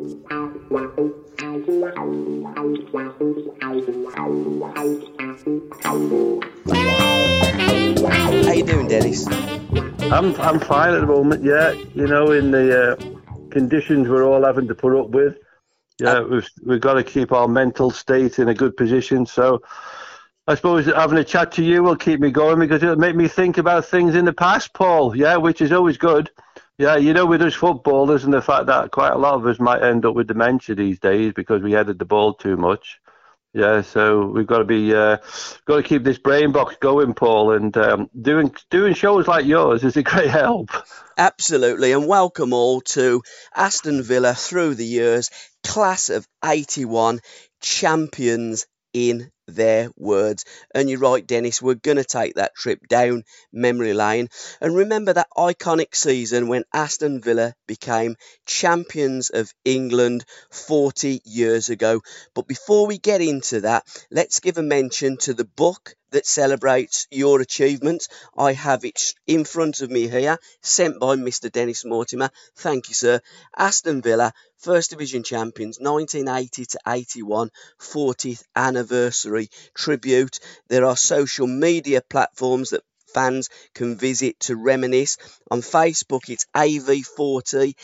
How you doing, Dennis? I'm I'm fine at the moment. Yeah, you know, in the uh, conditions we're all having to put up with. Yeah, we've we've got to keep our mental state in a good position. So, I suppose having a chat to you will keep me going because it'll make me think about things in the past, Paul. Yeah, which is always good. Yeah, you know, with us footballers and the fact that quite a lot of us might end up with dementia these days because we headed the ball too much. Yeah, so we've got to be uh, got to keep this brain box going, Paul, and um, doing doing shows like yours is a great help. Absolutely, and welcome all to Aston Villa through the years, class of 81, champions in their words. And you're right, Dennis, we're going to take that trip down memory lane and remember that iconic season when Aston Villa became champions of England 40 years ago. But before we get into that, let's give a mention to the book that celebrates your achievements. I have it in front of me here, sent by Mr. Dennis Mortimer. Thank you, sir. Aston Villa, First Division champions, 1980 to 81, 40th anniversary tribute. There are social media platforms that fans can visit to reminisce. On Facebook, it's AV40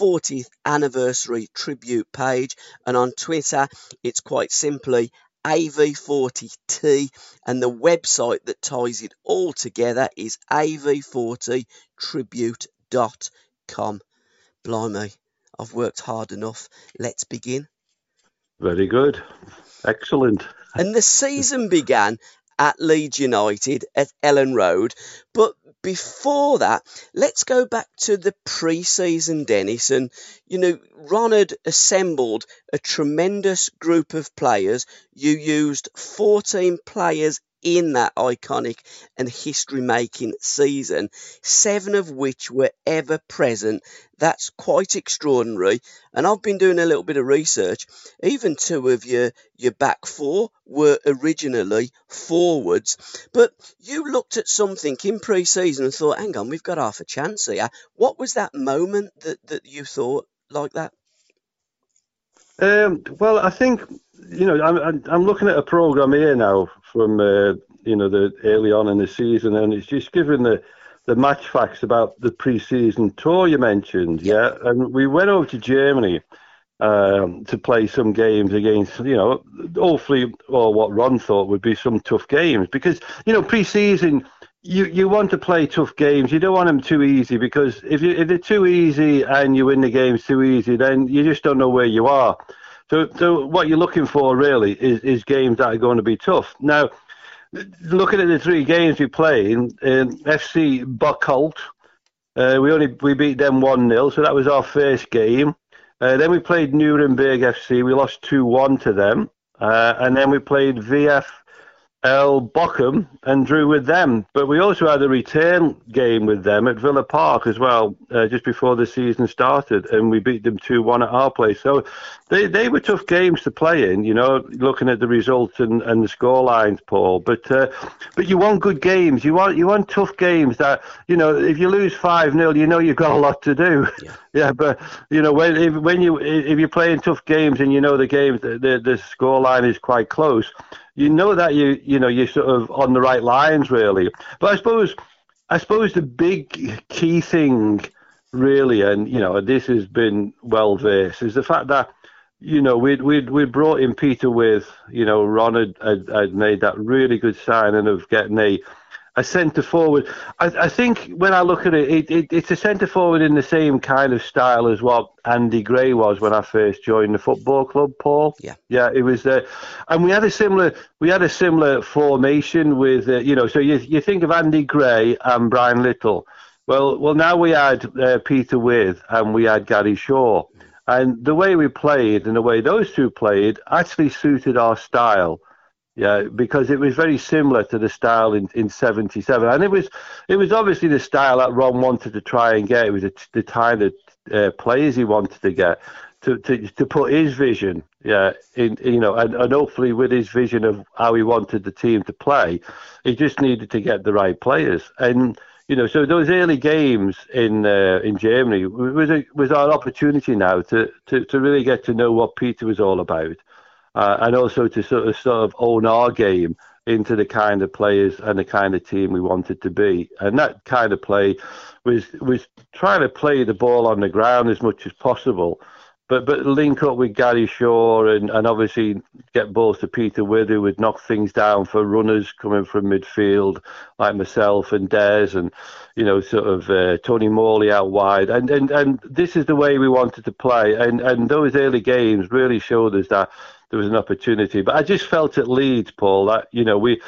40th anniversary tribute page, and on Twitter, it's quite simply AV40T, and the website that ties it all together is AV40tribute.com. Blimey, I've worked hard enough. Let's begin. Very good, excellent. And the season began at Leeds United at Elland Road, but before that, let's go back to the pre season, Dennis. And, you know, Ron had assembled a tremendous group of players. You used 14 players in that iconic and history making season, seven of which were ever present. That's quite extraordinary. And I've been doing a little bit of research. Even two of your, your back four were originally forwards. But you looked at something in pre season and thought, hang on, we've got half a chance here. What was that moment that, that you thought like that? Um, well, I think you know I'm I'm looking at a program here now from uh, you know the early on in the season, and it's just giving the the match facts about the pre-season tour you mentioned. Yeah, and we went over to Germany. Um, to play some games against, you know, hopefully, or what Ron thought would be some tough games because, you know, pre-season, you you want to play tough games. You don't want them too easy because if you if they're too easy and you win the games too easy, then you just don't know where you are. So so what you're looking for really is is games that are going to be tough. Now, looking at the three games we played, um, FC Bocholt, uh, we only we beat them one 0 so that was our first game. Uh, then we played Nuremberg FC, we lost two one to them, uh, and then we played VF El Bochum and drew with them. But we also had a return game with them at Villa Park as well, uh, just before the season started, and we beat them 2 1 at our place. So they, they were tough games to play in, you know, looking at the results and, and the score lines, Paul. But uh, but you want good games. You want you want tough games that, you know, if you lose 5 0, you know you've got a lot to do. Yeah, yeah but, you know, when, if, when you, if you're playing tough games and you know the game, the, the, the score line is quite close you know that you you know you're sort of on the right lines really. But I suppose I suppose the big key thing really, and you know this has been well versed, is the fact that you know we'd we'd we brought in Peter Withe you know Ron had, had, had made that really good signing of getting a a centre forward. I, I, think when I look at it, it, it it's a centre forward in the same kind of style as what Andy Gray was when I first joined the football club. Paul, yeah, yeah, it was, uh, and we had a similar we had a similar formation with uh, you know. So you you think of Andy Gray and Brian Little. Well, well, now we had uh, Peter Withe and we had Gary Shaw, and the way we played and the way those two played actually suited our style. Yeah, because it was very similar to the style in, in '77, and it was it was obviously the style that Ron wanted to try and get. It was the, the kind of uh, players he wanted to get to, to to put his vision, yeah, in you know, and, and hopefully with his vision of how he wanted the team to play, he just needed to get the right players. And you know, so those early games in uh, in Germany was a, was our opportunity now to, to, to really get to know what Peter was all about, uh, and also to sort of sort of own our game into the kind of players and the kind of team we wanted to be. And that kind of play was was trying to play the ball on the ground as much as possible, but but link up with Gary Shaw and, and obviously get balls to Peter Withe, who would knock things down for runners coming from midfield like myself and Des and you know sort of uh, Tony Morley out wide and, and and this is the way we wanted to play and and those early games really showed us that there was an opportunity. But I just felt at Leeds, Paul, that you know we,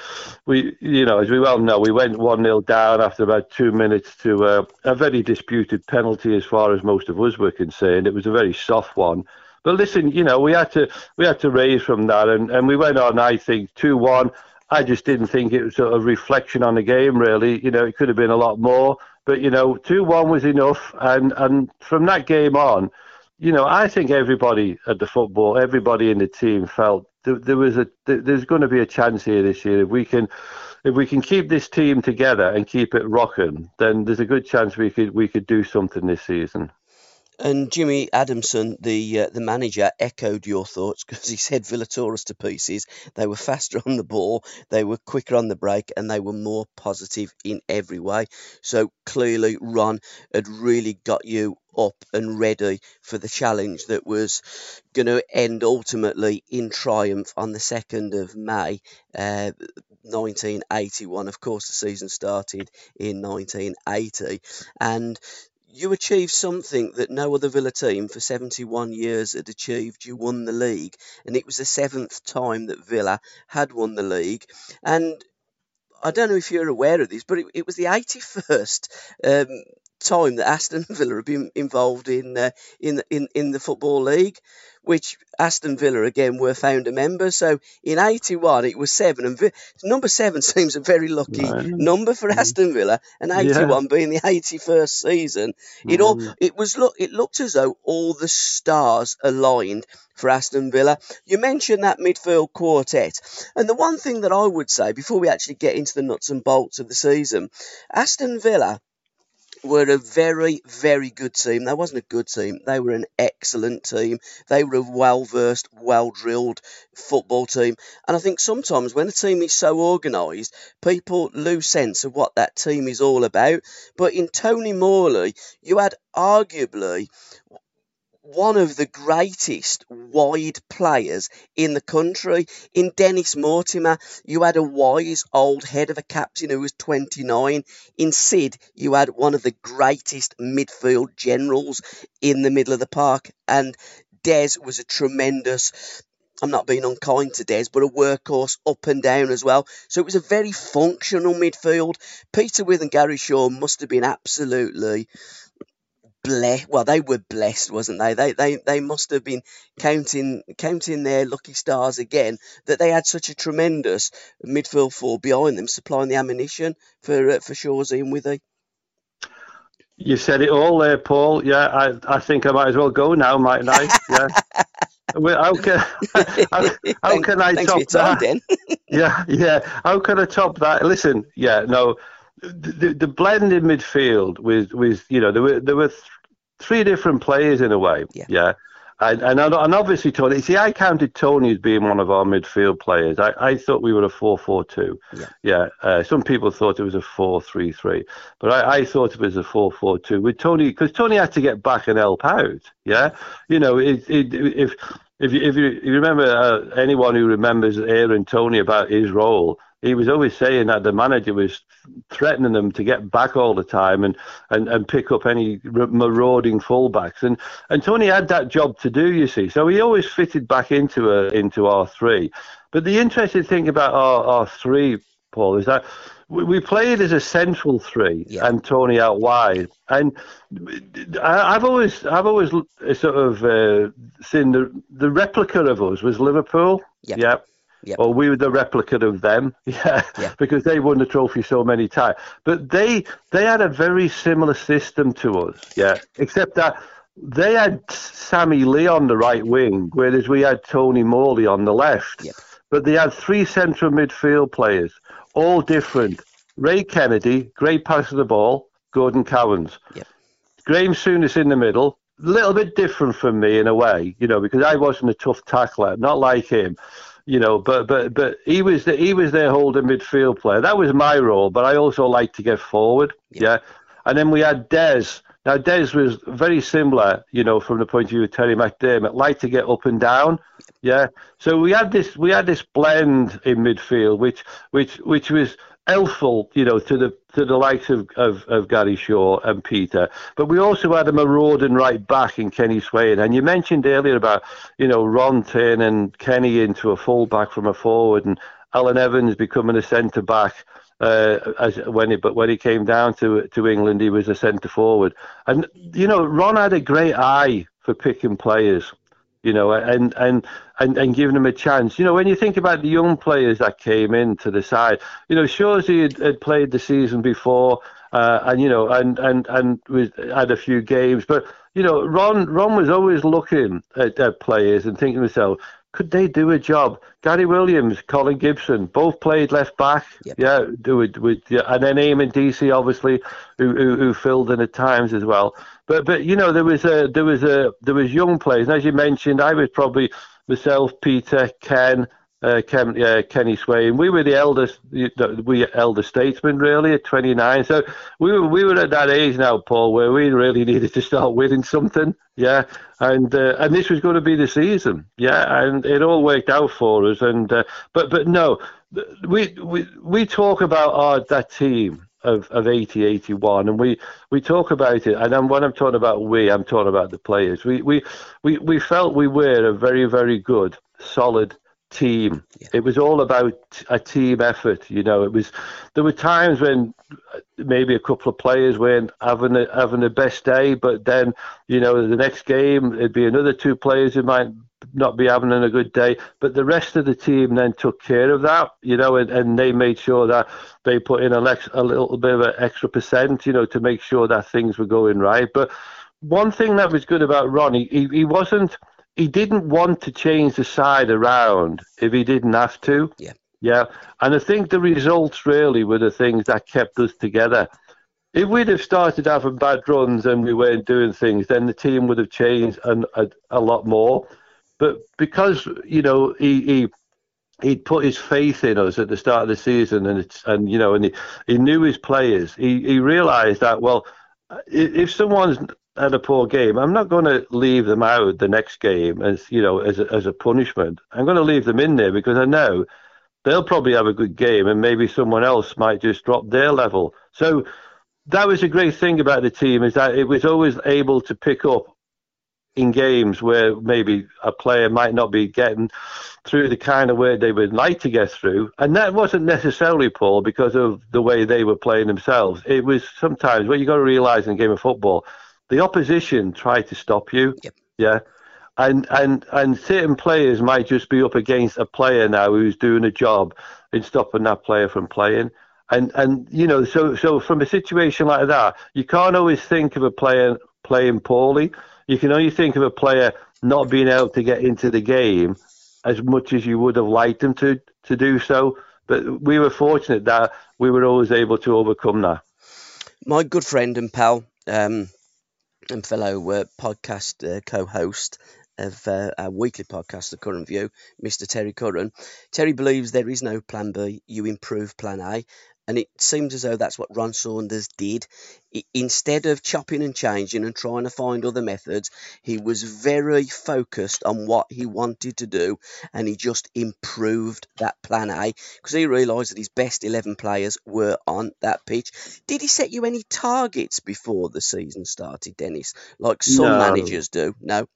we you know as we well know, we went one 0 down after about two minutes to uh, a very disputed penalty as far as most of us were concerned. It was a very soft one. But listen, you know we had to we had to raise from that, and, and we went on. I think two one. I just didn't think it was a reflection on the game. Really, you know, it could have been a lot more. But you know, two one was enough, and and from that game on you know, I think everybody at the football, everybody in the team felt there, there was a there's going to be a chance here this year if we can if we can keep this team together and keep it rocking, then there's a good chance we could we could do something this season. And Jimmy Adamson, the uh, the manager, echoed your thoughts because he said Villa tore us to pieces. They were faster on the ball, they were quicker on the break, and they were more positive in every way. So clearly, Ron had really got you up and ready for the challenge that was going to end ultimately in triumph on the 2nd of May. Uh, 1981 of course the season started in 1980 and you achieved something that no other Villa team for 71 years had achieved. You won the league, and it was the seventh time that Villa had won the league. And I don't know if you're aware of this, but it, it was the 81st um, time that Aston Villa have been involved in uh, in in in the football league, which Aston Villa again were founder members. So in '81 it was seven, and number seven seems a very lucky right. number for mm. Aston Villa, and '81 yeah. being the 81st season. It all mm. it was look it looked as though all the stars aligned for Aston Villa. You mentioned that midfield quartet, and the one thing that I would say before we actually get into the nuts and bolts of the season, Aston Villa were a very, very good team. They wasn't a good team. They were an excellent team. They were a well versed, well drilled football team. And I think sometimes when a team is so organised, people lose sense of what that team is all about. But in Tony Morley, you had arguably one of the greatest wide players in the country. In Dennis Mortimer, you had a wise old head of a captain who was 29. In Sid, you had one of the greatest midfield generals in the middle of the park. And Des was a tremendous I'm not being unkind to Des, but a workhorse up and down as well. So it was a very functional midfield. Peter Withe and Gary Shaw must have been absolutely blessed. Well, they were blessed, wasn't they? They they they must have been counting counting their lucky stars again that they had such a tremendous midfield four behind them, supplying the ammunition for uh, for Shawsey and Withy. You said it all there, Paul. Yeah, I I think I might as well go now, mightn't I? Yeah. How can, how, how can I top that? yeah, yeah. How can I top that? Listen, yeah, no. The, the blend in midfield with with you know there were there were three different players in a way. Yeah. yeah. And, and, and obviously Tony. See, I counted Tony as being one of our midfield players. I, I thought we were a four-four-two. Yeah. Yeah. Uh, some people thought it was a four-three-three, but I, I thought it was a four-four-two with Tony because Tony had to get back and help out. Yeah. You know, it, it, if if if you, if you remember uh, anyone who remembers Aaron Tony about his role, he was always saying that the manager was threatening them to get back all the time and, and, and pick up any marauding fullbacks. And and Tony had that job to do, you see. So he always fitted back into a, into our three. But the interesting thing about our, our three Paul, is that we, we played as a central three Yeah. and Tony out wide, and I've always I've always sort of uh, seen the the replica of us was Liverpool. Yeah. Yeah. Yep. Or we were the replica of them, yeah, Yeah. because they won the trophy so many times. But they they had a very similar system to us, yeah, except that they had Sammy Lee on the right wing, whereas we had Tony Morley on the left. Yep. But they had three central midfield players, all different. Ray Kennedy, great pass of the ball. Gordon Cowans. Yep. Graham Souness in the middle, a little bit different from me in a way, you know, because I wasn't a tough tackler, not like him, you know. But but but he was the, he was their holding midfield player. That was my role, but I also liked to get forward. Yeah, and then we had Des. Now Des was very similar, you know, from the point of view of Terry McDermott, liked to get up and down. Yeah, so we had this we had this blend in midfield, which which which was helpful, you know, to the to the likes of, of, of Gary Shaw and Peter. But we also had a marauding right back in Kenny Swain. And you mentioned earlier about, you know, Ron turning Kenny into a full back from a forward and Alan Evans becoming a centre back. Uh, as when he but when he came down to to England, he was a centre forward, and you know Ron had a great eye for picking players you know, and, and, and, and giving them a chance. You know, when you think about the young players that came into the side, you know, Shawsey had, had played the season before, uh, and you know, and and and was, had a few games, but you know, Ron Ron was always looking at, at players and thinking to himself, could they do a job? Gary Williams, Colin Gibson, both played left back. Yep. Yeah, do it with yeah, and then Eamonn Deacy, obviously, who, who who filled in at times as well. But but you know there was a there was a there was young players, and as you mentioned, I was probably myself, Peter, Ken. Uh, Ken, uh, Kenny Swain. We were the eldest, we elder statesmen really at 29. So we were we were at that age now, Paul, where we really needed to start winning something. Yeah, and uh, and this was going to be the season. Yeah, and it all worked out for us. And uh, but but no, we we we talk about our that team of, of 80, 81, and we, we talk about it. And then when I'm talking about we, I'm talking about the players. We we we, we felt we were a very very good, solid team. Yeah. It was all about a team effort. You know, it was. There were times when uh, maybe a couple of players weren't having a, having the best day, but then you know the next game it'd be another two players who might not be having a good day, but the rest of the team then took care of that, you know, and, and they made sure that they put in a, lex, a little bit of an extra percent, you know, to make sure that things were going right. But one thing that was good about Ron, he, he, he wasn't, he didn't want to change the side around if he didn't have to. Yeah. Yeah. And I think the results really were the things that kept us together. If we'd have started having bad runs and we weren't doing things, then the team would have changed an, a, a lot more. But because you know he, he he'd put his faith in us at the start of the season, and it's and you know, and he, he knew his players. He he realised that well, if, if someone's had a poor game, I'm not going to leave them out the next game as you know as a, as a punishment. I'm going to leave them in there because I know they'll probably have a good game, and maybe someone else might just drop their level. So that was a great thing about the team is that it was always able to pick up in games where maybe a player might not be getting through the kind of way they would like to get through. And that wasn't necessarily, Paul, because of the way they were playing themselves. It was sometimes what you've got to realise in a game of football, the opposition tried to stop you. Yep. Yeah. And, and and certain players might just be up against a player now who's doing a job in stopping that player from playing. And and you know, so so from a situation like that, you can't always think of a player playing poorly you can only think of a player not being able to get into the game as much as you would have liked them to to do so. But we were fortunate that we were always able to overcome that. My good friend and pal um, and fellow uh, podcast uh, co-host of uh, our weekly podcast, The Current View, Mr. Terry Curran. Terry believes there is no plan B. You improve plan A. And it seems as though that's what Ron Saunders did. Instead of chopping and changing and trying to find other methods, he was very focused on what he wanted to do and he just improved that plan A because he realised that his best 11 players were on that pitch. Did he set you any targets before the season started, Dennis, like some No. managers do? No?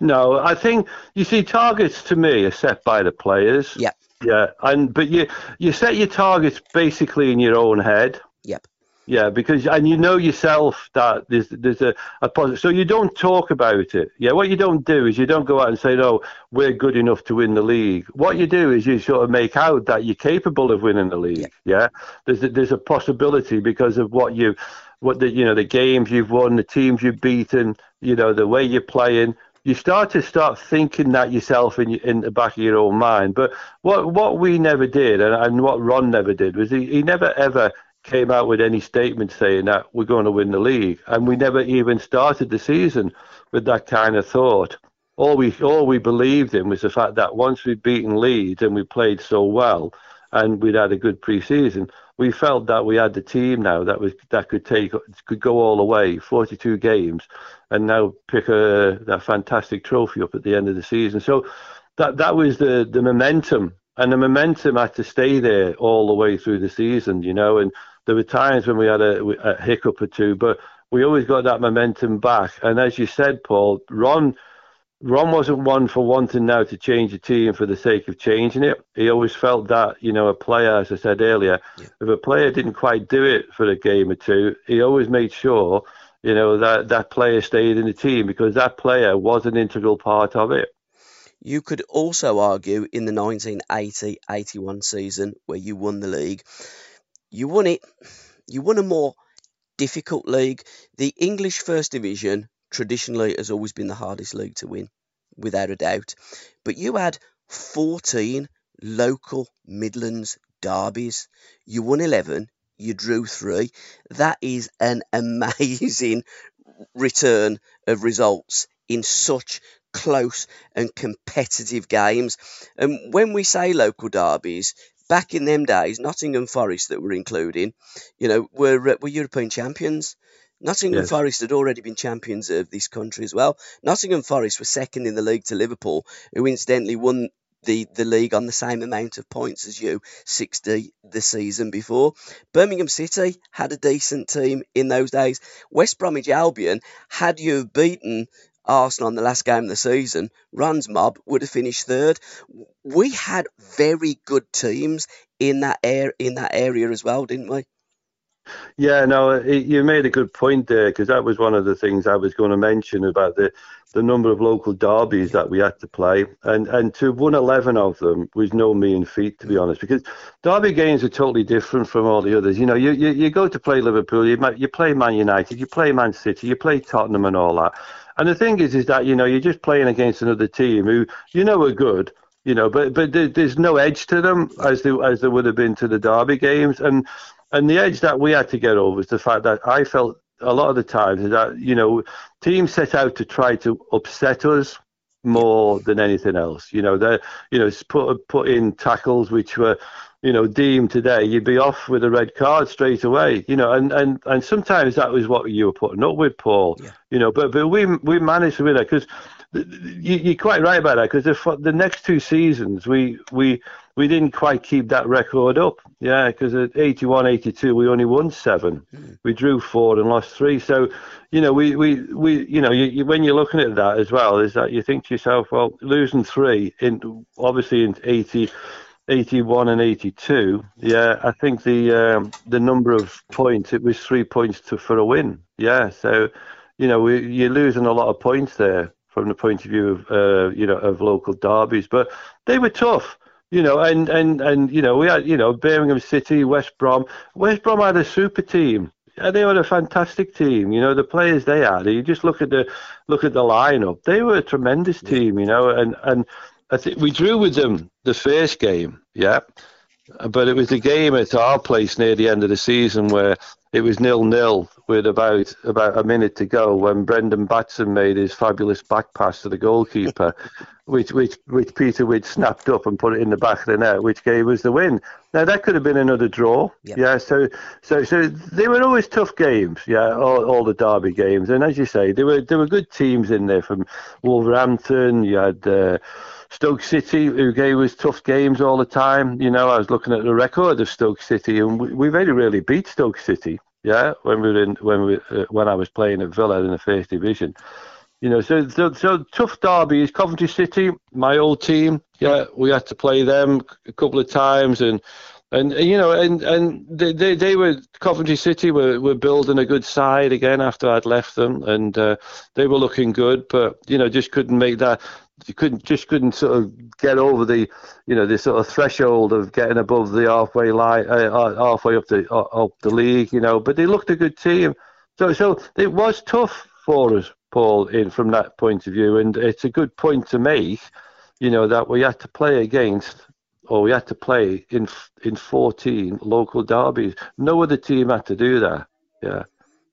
No, I think you see targets to me are set by the players. Yeah. Yeah, and but you you set your targets basically in your own head. Yep. Yeah, because and you know yourself that there's there's a, a positive. So you don't talk about it. Yeah, what you don't do is you don't go out and say, "No, we're good enough to win the league." What you do is you sort of make out that you're capable of winning the league. Yeah, yeah? there's a, there's a possibility because of what you, what the you know the games you've won, the teams you've beaten, you know the way you're playing. You start to start thinking that yourself in in the back of your own mind. But what what we never did, and, and what Ron never did, was he, he never ever came out with any statement saying that we're going to win the league, and we never even started the season with that kind of thought. All we all we believed in was the fact that once we'd beaten Leeds and we played so well, and we'd had a good pre-season, we felt that we had the team now that was that could take could go all the way, 42 games, and now pick a that fantastic trophy up at the end of the season. So that that was the the momentum, and the momentum had to stay there all the way through the season, you know, and there were times when we had a, a hiccup or two, but we always got that momentum back. And as you said, Paul, Ron. Ron wasn't one for wanting now to change the team for the sake of changing it. He always felt that, you know, a player, as I said earlier, yeah. if a player didn't quite do it for a game or two, he always made sure, you know, that that player stayed in the team because that player was an integral part of it. You could also argue in the 1980 81 season where you won the league you won it. You won a more difficult league. The English First Division traditionally has always been the hardest league to win, without a doubt. But you had 14 local Midlands derbies. You won 11, you drew three. That is an amazing return of results in such close and competitive games. And when we say local derbies, back in them days, Nottingham Forest that were including, you know, were uh, were European champions. Nottingham yes. Forest had already been champions of this country as well. Nottingham Forest were second in the league to Liverpool, who incidentally won the, the league on the same amount of points as you, 60 the season before. Birmingham City had a decent team in those days. West Bromwich Albion, had you beaten Arsenal on the last game of the season, Ron's mob would have finished third. We had very good teams in that air in that area as well, didn't we? Yeah, no, it, you made a good point there because that was one of the things I was going to mention about the the number of local derbies that we had to play, and and to win eleven of them was no mean feat to be honest. Because derby games are totally different from all the others. You know, you you, you go to play Liverpool, you you play Man United, you play Man City, you play Tottenham, and all that and the thing is, is that you know you're just playing against another team who you know are good, you know, but but there's no edge to them as there as there would have been to the Derby games, and and the edge that we had to get over is the fact that I felt a lot of the times that you know teams set out to try to upset us more than anything else. You know, they you know put put in tackles which were you know, deemed today, you'd be off with a red card straight away. You know, and, and, and sometimes that was what you were putting up with, Paul. Yeah. You know, but but we we managed to win it because you, are quite right about that because the the next two seasons we we we didn't quite keep that record up. Yeah, because at 81, 82 we only won seven, mm. we drew four and lost three. So, you know, we we we you know you, you, when you're looking at that as well is that you think to yourself, well, losing three in obviously in 80 81 and 82, yeah, I think the um, the number of points it was three points to for a win. Yeah, so you know we, you're losing a lot of points there from the point of view of uh, you know of local derbies, but they were tough. You know, and, and, and you know we had you know Birmingham City, West Brom. West Brom had a super team. Yeah, they were a fantastic team. You know the players they had. You just look at the look at the lineup. They were a tremendous team. You know, and and I think we drew with them the first game, yeah, but it was the game at our place near the end of the season where it was nil nil with about about a minute to go when Brendan Batson made his fabulous back pass to the goalkeeper, which which which Peter Withe snapped up and put it in the back of the net, which gave us the win. Now that could have been another draw, yep. yeah. So so so they were always tough games, yeah. All, all the derby games, and as you say, there were there were good teams in there from Wolverhampton. You had. Uh, Stoke City, who gave us tough games all the time. You know, I was looking at the record of Stoke City, and we, we very rarely beat Stoke City. Yeah, when we were in when we uh, when I was playing at Villa in the first division. You know, so so, so tough derbies. Coventry City, my old team. Yeah, we had to play them a couple of times, and and you know, and and they, they, they were Coventry City were, were building a good side again after I'd left them, and uh, they were looking good, but you know, just couldn't make that. You couldn't just couldn't sort of get over the, you know, the sort of threshold of getting above the halfway line, uh, uh halfway up the uh, up the league, you know. But they looked a good team, so so it was tough for us, Paul, in from that point of view, and it's a good point to make, you know, that we had to play against or we had to play in in 14 local derbies. No other team had to do that. Yeah,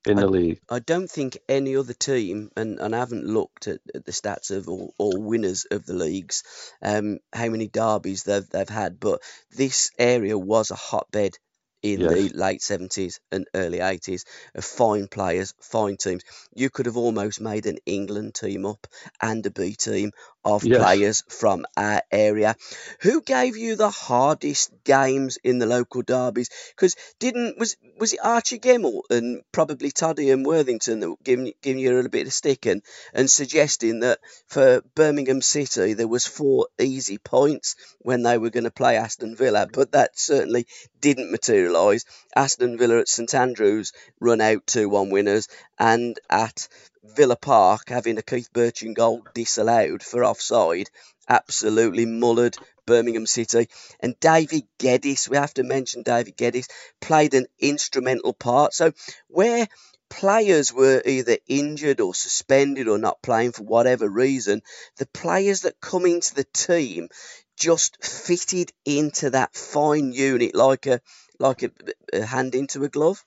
in the I, league. I don't think any other team, and, and I haven't looked at, at the stats of all, all winners of the leagues, um, how many derbies they've they've had, but this area was a hotbed in yes. the late 70s and early 80s of fine players, fine teams. You could have almost made an England team up and a B team of yes. players from our area. Who gave you the hardest games in the local derbies? Because didn't was was it Archie Gemmill and probably Toddy and Worthington that were giving giving you a little bit of stick and, and suggesting that for Birmingham City there was four easy points when they were going to play Aston Villa, but that certainly didn't materialise. Aston Villa at St Andrews run out two one winners, and at Villa Park having a Keith Bertschin goal disallowed for offside absolutely mullered Birmingham City. And David Geddes, we have to mention David Geddes, played an instrumental part. So where players were either injured or suspended or not playing for whatever reason, the players that come into the team just fitted into that fine unit like a like a, a hand into a glove.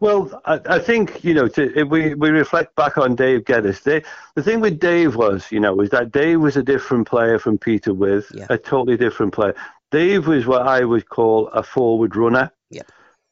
Well, I, I, think you know to, if we we reflect back on Dave Geddes. They, the thing with Dave was, you know, was that Dave was a different player from Peter Withe, yeah. a totally different player. Dave was what I would call a forward runner. Yeah.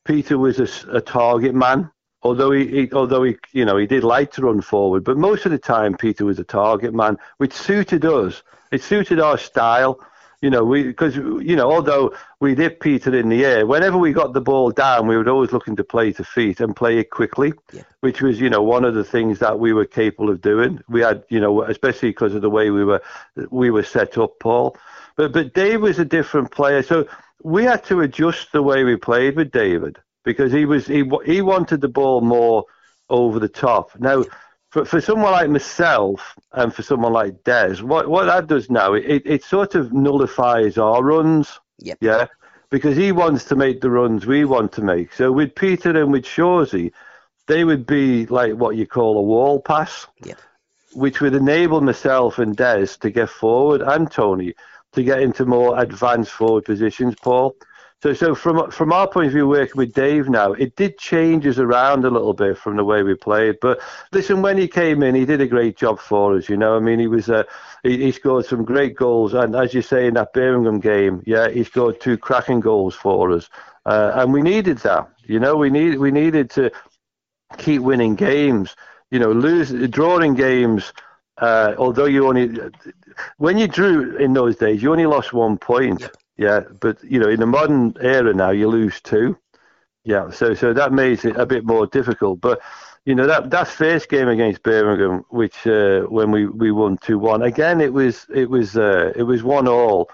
Peter was a, a target man. Although he, he, although he, you know, he did like to run forward, but most of the time Peter was a target man, which suited us. It suited our style you know, we because you know, although we did Peter in the air, whenever we got the ball down, we were always looking to play to feet and play it quickly, yeah. which was you know one of the things that we were capable of doing. We had you know, especially because of the way we were we were set up, Paul. But but Dave was a different player, so we had to adjust the way we played with David because he was he he wanted the ball more over the top. Now for, for someone like myself and for someone like Des, what, what that does now, it, it sort of nullifies our runs. Yep. Yeah. Because he wants to make the runs we want to make. So with Peter and with Shawsey, they would be like what you call a wall pass, yep. which would enable myself and Des to get forward and Tony to get into more advanced forward positions, Paul. So, so from from our point of view, working with Dave now, it did change us around a little bit from the way we played. But listen, when he came in, he did a great job for us. You know, I mean, he was uh, he, he scored some great goals, and as you say in that Birmingham game, yeah, he scored two cracking goals for us, uh, and we needed that. You know, we need we needed to keep winning games. You know, lose drawing games. Uh, although you only when you drew in those days, you only lost one point. Yeah, but you know, in the modern era now, you lose two. Yeah, so so that makes it a bit more difficult. But you know that that first game against Birmingham, which uh, when we, we won two one, again it was it was uh, it was one all.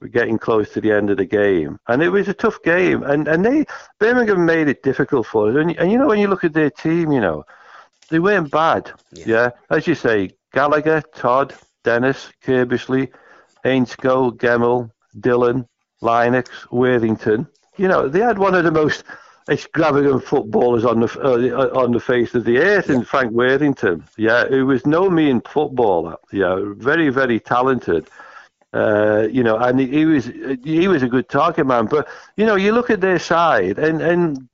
We're getting close to the end of the game, and it was a tough game. And and they Birmingham made it difficult for us. And, and you know when you look at their team, you know they weren't bad. Yeah, yeah? as you say, Gallagher, Todd, Dennis, Curbishley, Ainscow, Gemmill, Dillon, Lynex, Worthington. You know, they had one of the most extravagant footballers on the uh, on the face of the earth in Frank Worthington. Yeah, who was no mean footballer. Yeah, very very talented. Uh, you know, and he, he, was he was a good target man. But you know, you look at their side, and and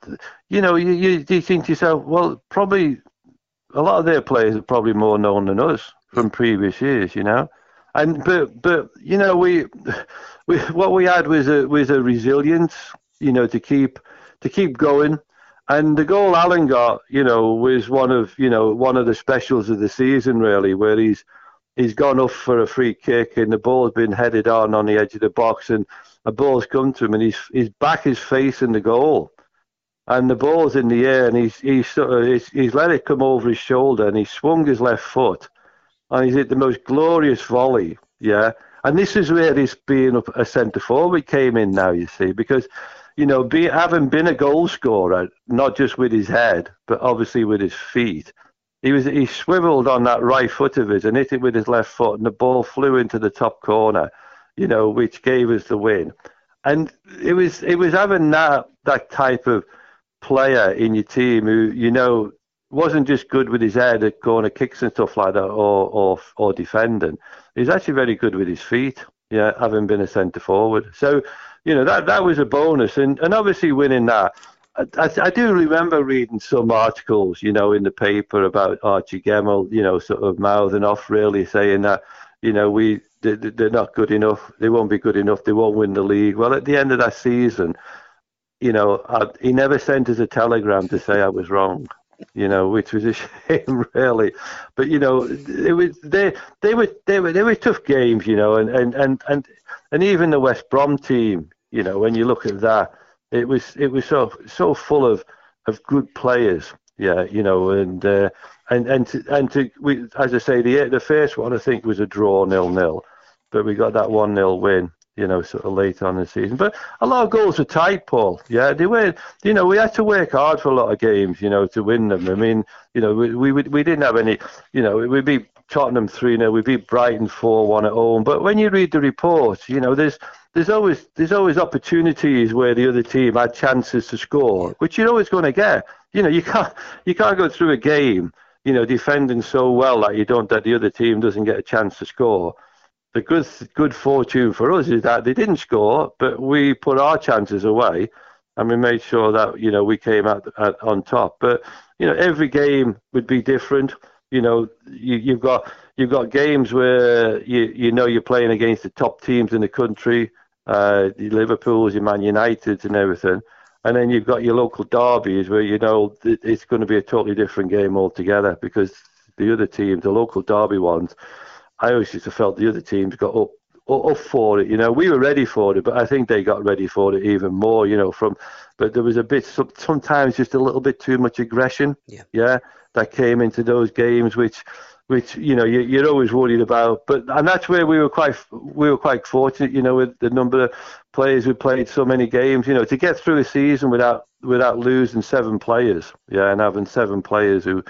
you know, you, you, you think to yourself, well, probably a lot of their players are probably more known than us from previous years. You know, and but but you know we we, what we had was a was a resilience, you know, to keep to keep going. And the goal Alan got, you know, was one of you know one of the specials of the season, really, where he's he's gone off for a free kick and the ball's been headed on on the edge of the box and a ball's come to him and he's his back is facing the goal. And the ball's in the air and he's he's sort of he's, he's let it come over his shoulder and he swung his left foot. And he's hit the most glorious volley, yeah, And this is where this being a centre forward came in now, you see, because, you know, be, having been a goal scorer, not just with his head, but obviously with his feet, he was he swiveled on that right foot of his and hit it with his left foot, and the ball flew into the top corner, you know, which gave us the win. And it was it was having that that type of player in your team who you know wasn't just good with his head at corner kicks and stuff like that, or or or defending. He's actually very good with his feet. Yeah, having been a centre forward. So, you know that that was a bonus, and and obviously winning that. I, I, do remember reading some articles, you know, in the paper about Archie Gemmill, you know, sort of mouthing off, really saying that, you know, we they're not good enough. They won't be good enough. They won't win the league. Well, at the end of that season, you know, I, he never sent us a telegram to say I was wrong you know, which was a shame, really. But you know, it was they they were they were they were tough games, you know, and and and and, and even the West Brom team, you know, when you look at that, it was it was so so full of of good players, yeah, you know, and uh, and and to, and to we as I say, the the first one I think was a draw nil nil, but we got that one nil win you know, sort of late on in the season. But a lot of goals were tight, Paul. Yeah, they were. You know, we had to work hard for a lot of games, you know, to win them. I mean, you know, we we, we didn't have any, you know, we beat Tottenham three 0 we beat Brighton four one at home. But when you read the reports, you know, there's there's always there's always opportunities where the other team had chances to score, which you're always going to get. You know, you can't you can't go through a game, you know, defending so well that you don't that the other team doesn't get a chance to score the good good fortune for us is that they didn't score, but we put our chances away, and we made sure that you know we came out, out on top. But you know every game would be different. You know you, you've got you've got games where you you know you're playing against the top teams in the country, uh, the Liverpool's, your Man United, and everything. And then you've got your local derbies where you know it's going to be a totally different game altogether because the other teams, the local derby ones, I always used to felt the other teams got up up for it. You know, we were ready for it, but I think they got ready for it even more. You know, from but there was a bit sometimes just a little bit too much aggression. Yeah, yeah, that came into those games, which which you know you, are always worried about. But and that's where we were quite we were quite fortunate. You know, with the number of players who played so many games. You know, to get through a season without without losing seven players. Yeah, and having seven players who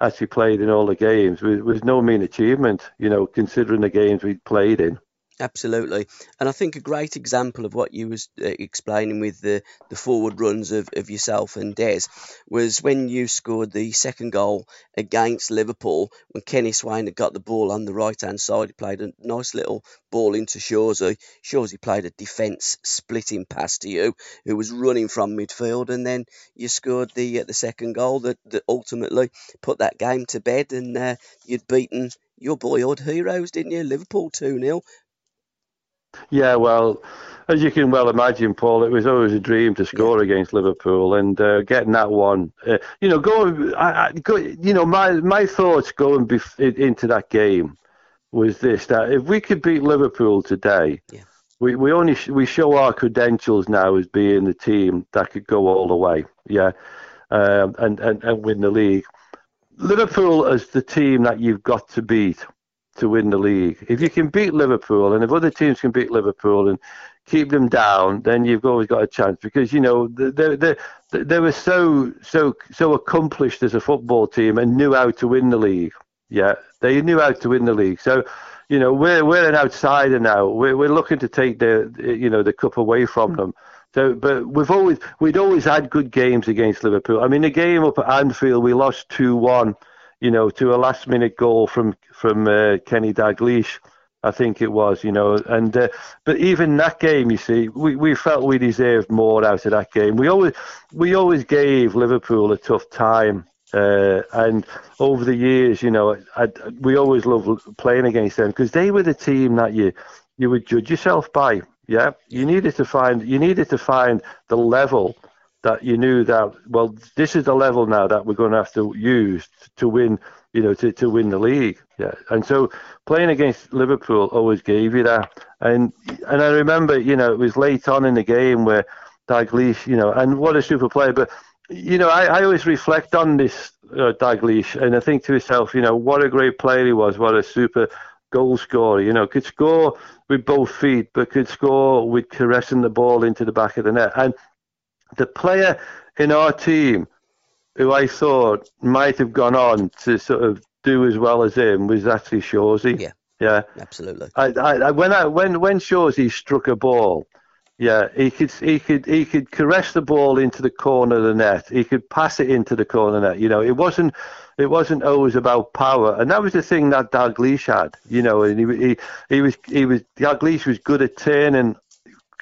actually played in all the games was, was no mean achievement, you know, considering the games we'd played in. Absolutely, and I think a great example of what you was uh, explaining with the, the forward runs of, of yourself and Des was when you scored the second goal against Liverpool when Kenny Swain had got the ball on the right hand side. He played a nice little ball into Shawsey. Shawsey played a defence splitting pass to you, who was running from midfield, and then you scored the uh, the second goal that, that ultimately put that game to bed, and uh, you'd beaten your boyhood heroes, didn't you? Liverpool 2 0 yeah, well, as you can well imagine, Paul, it was always a dream to score against Liverpool, and uh, getting that one, uh, you know, going, I, I, go, you know, my my thoughts going bef- into that game was this: that if we could beat Liverpool today, yeah. we we only sh- we show our credentials now as being the team that could go all the way, yeah, um, and, and and win the league. Liverpool as the team that you've got to beat to win the league. If you can beat Liverpool, and if other teams can beat Liverpool and keep them down, then you've always got a chance because you know they they they were so so so accomplished as a football team and knew how to win the league. Yeah, they knew how to win the league. So. You know we're we're an outsider now. We're we're looking to take the you know the cup away from hmm. them. So, but we've always we'd always had good games against Liverpool. I mean, the game up at Anfield, we lost two one you know, to a last minute goal from from uh, Kenny Dalglish, I think it was, you know, and uh, but even that game, you see, we, we felt we deserved more out of that game. We always we always gave Liverpool a tough time. Uh, and over the years, you know, I, we always loved playing against them because they were the team that you you would judge yourself by. Yeah, you needed to find you needed to find the level that you knew that well this is the level now that we're going to have to use to win you know to, to win the league yeah and so playing against liverpool always gave you that and and i remember you know it was late on in the game where Dalglish, you know and what a super player but you know i, I always reflect on this uh, Dalglish and i think to myself you know what a great player he was what a super goal scorer. You know, could score with both feet, but could score with caressing the ball into the back of the net. And the player in our team who I thought might have gone on to sort of do as well as him was actually Shawsey. Yeah. Yeah, absolutely. I, I, when I when when Shawsey struck a ball, yeah, he could he could he could caress the ball into the corner of the net. He could pass it into the corner net. You know, it wasn't it wasn't always about power, and that was the thing that Dalglish had. You know, and he he, he was he was Dalglish was good at turning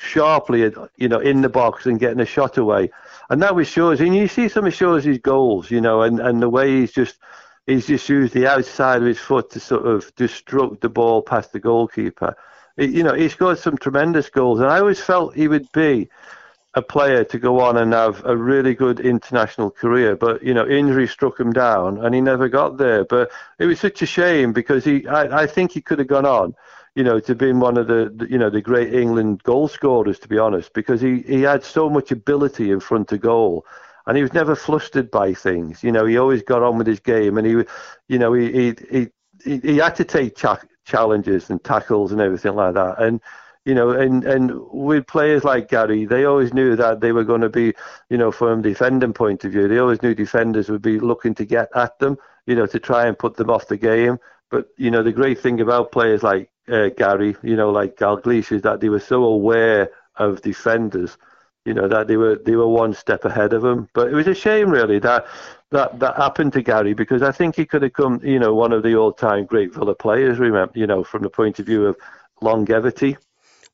sharply, you know, in the box and getting a shot away, and that was Shores. And you see some of Shawsey's goals, you know, and and the way he's just he's just used the outside of his foot to sort of destruct the ball past the goalkeeper you know, he scored some tremendous goals, and I always felt he would be a player to go on and have a really good international career. But you know, injury struck him down, and he never got there. But it was such a shame because he, I, I think he could have gone on, you know, to being one of the, the, you know, the great England goal scorers. To be honest, because he he had so much ability in front of goal. And he was never flustered by things, you know. He always got on with his game, and he, you know, he he he, he had to take challenges and tackles and everything like that. And you know, and and with players like Gary, they always knew that they were going to be, you know, from a defending point of view, they always knew defenders would be looking to get at them, you know, to try and put them off the game. But you know, the great thing about players like uh, Gary, you know, like Dalglish, is that they were so aware of defenders, you know, that they were they were one step ahead of them. But it was a shame, really, that that that happened to Gary because I think he could have come, you know, one of the all-time great Villa players. Remember, you know, from the point of view of longevity.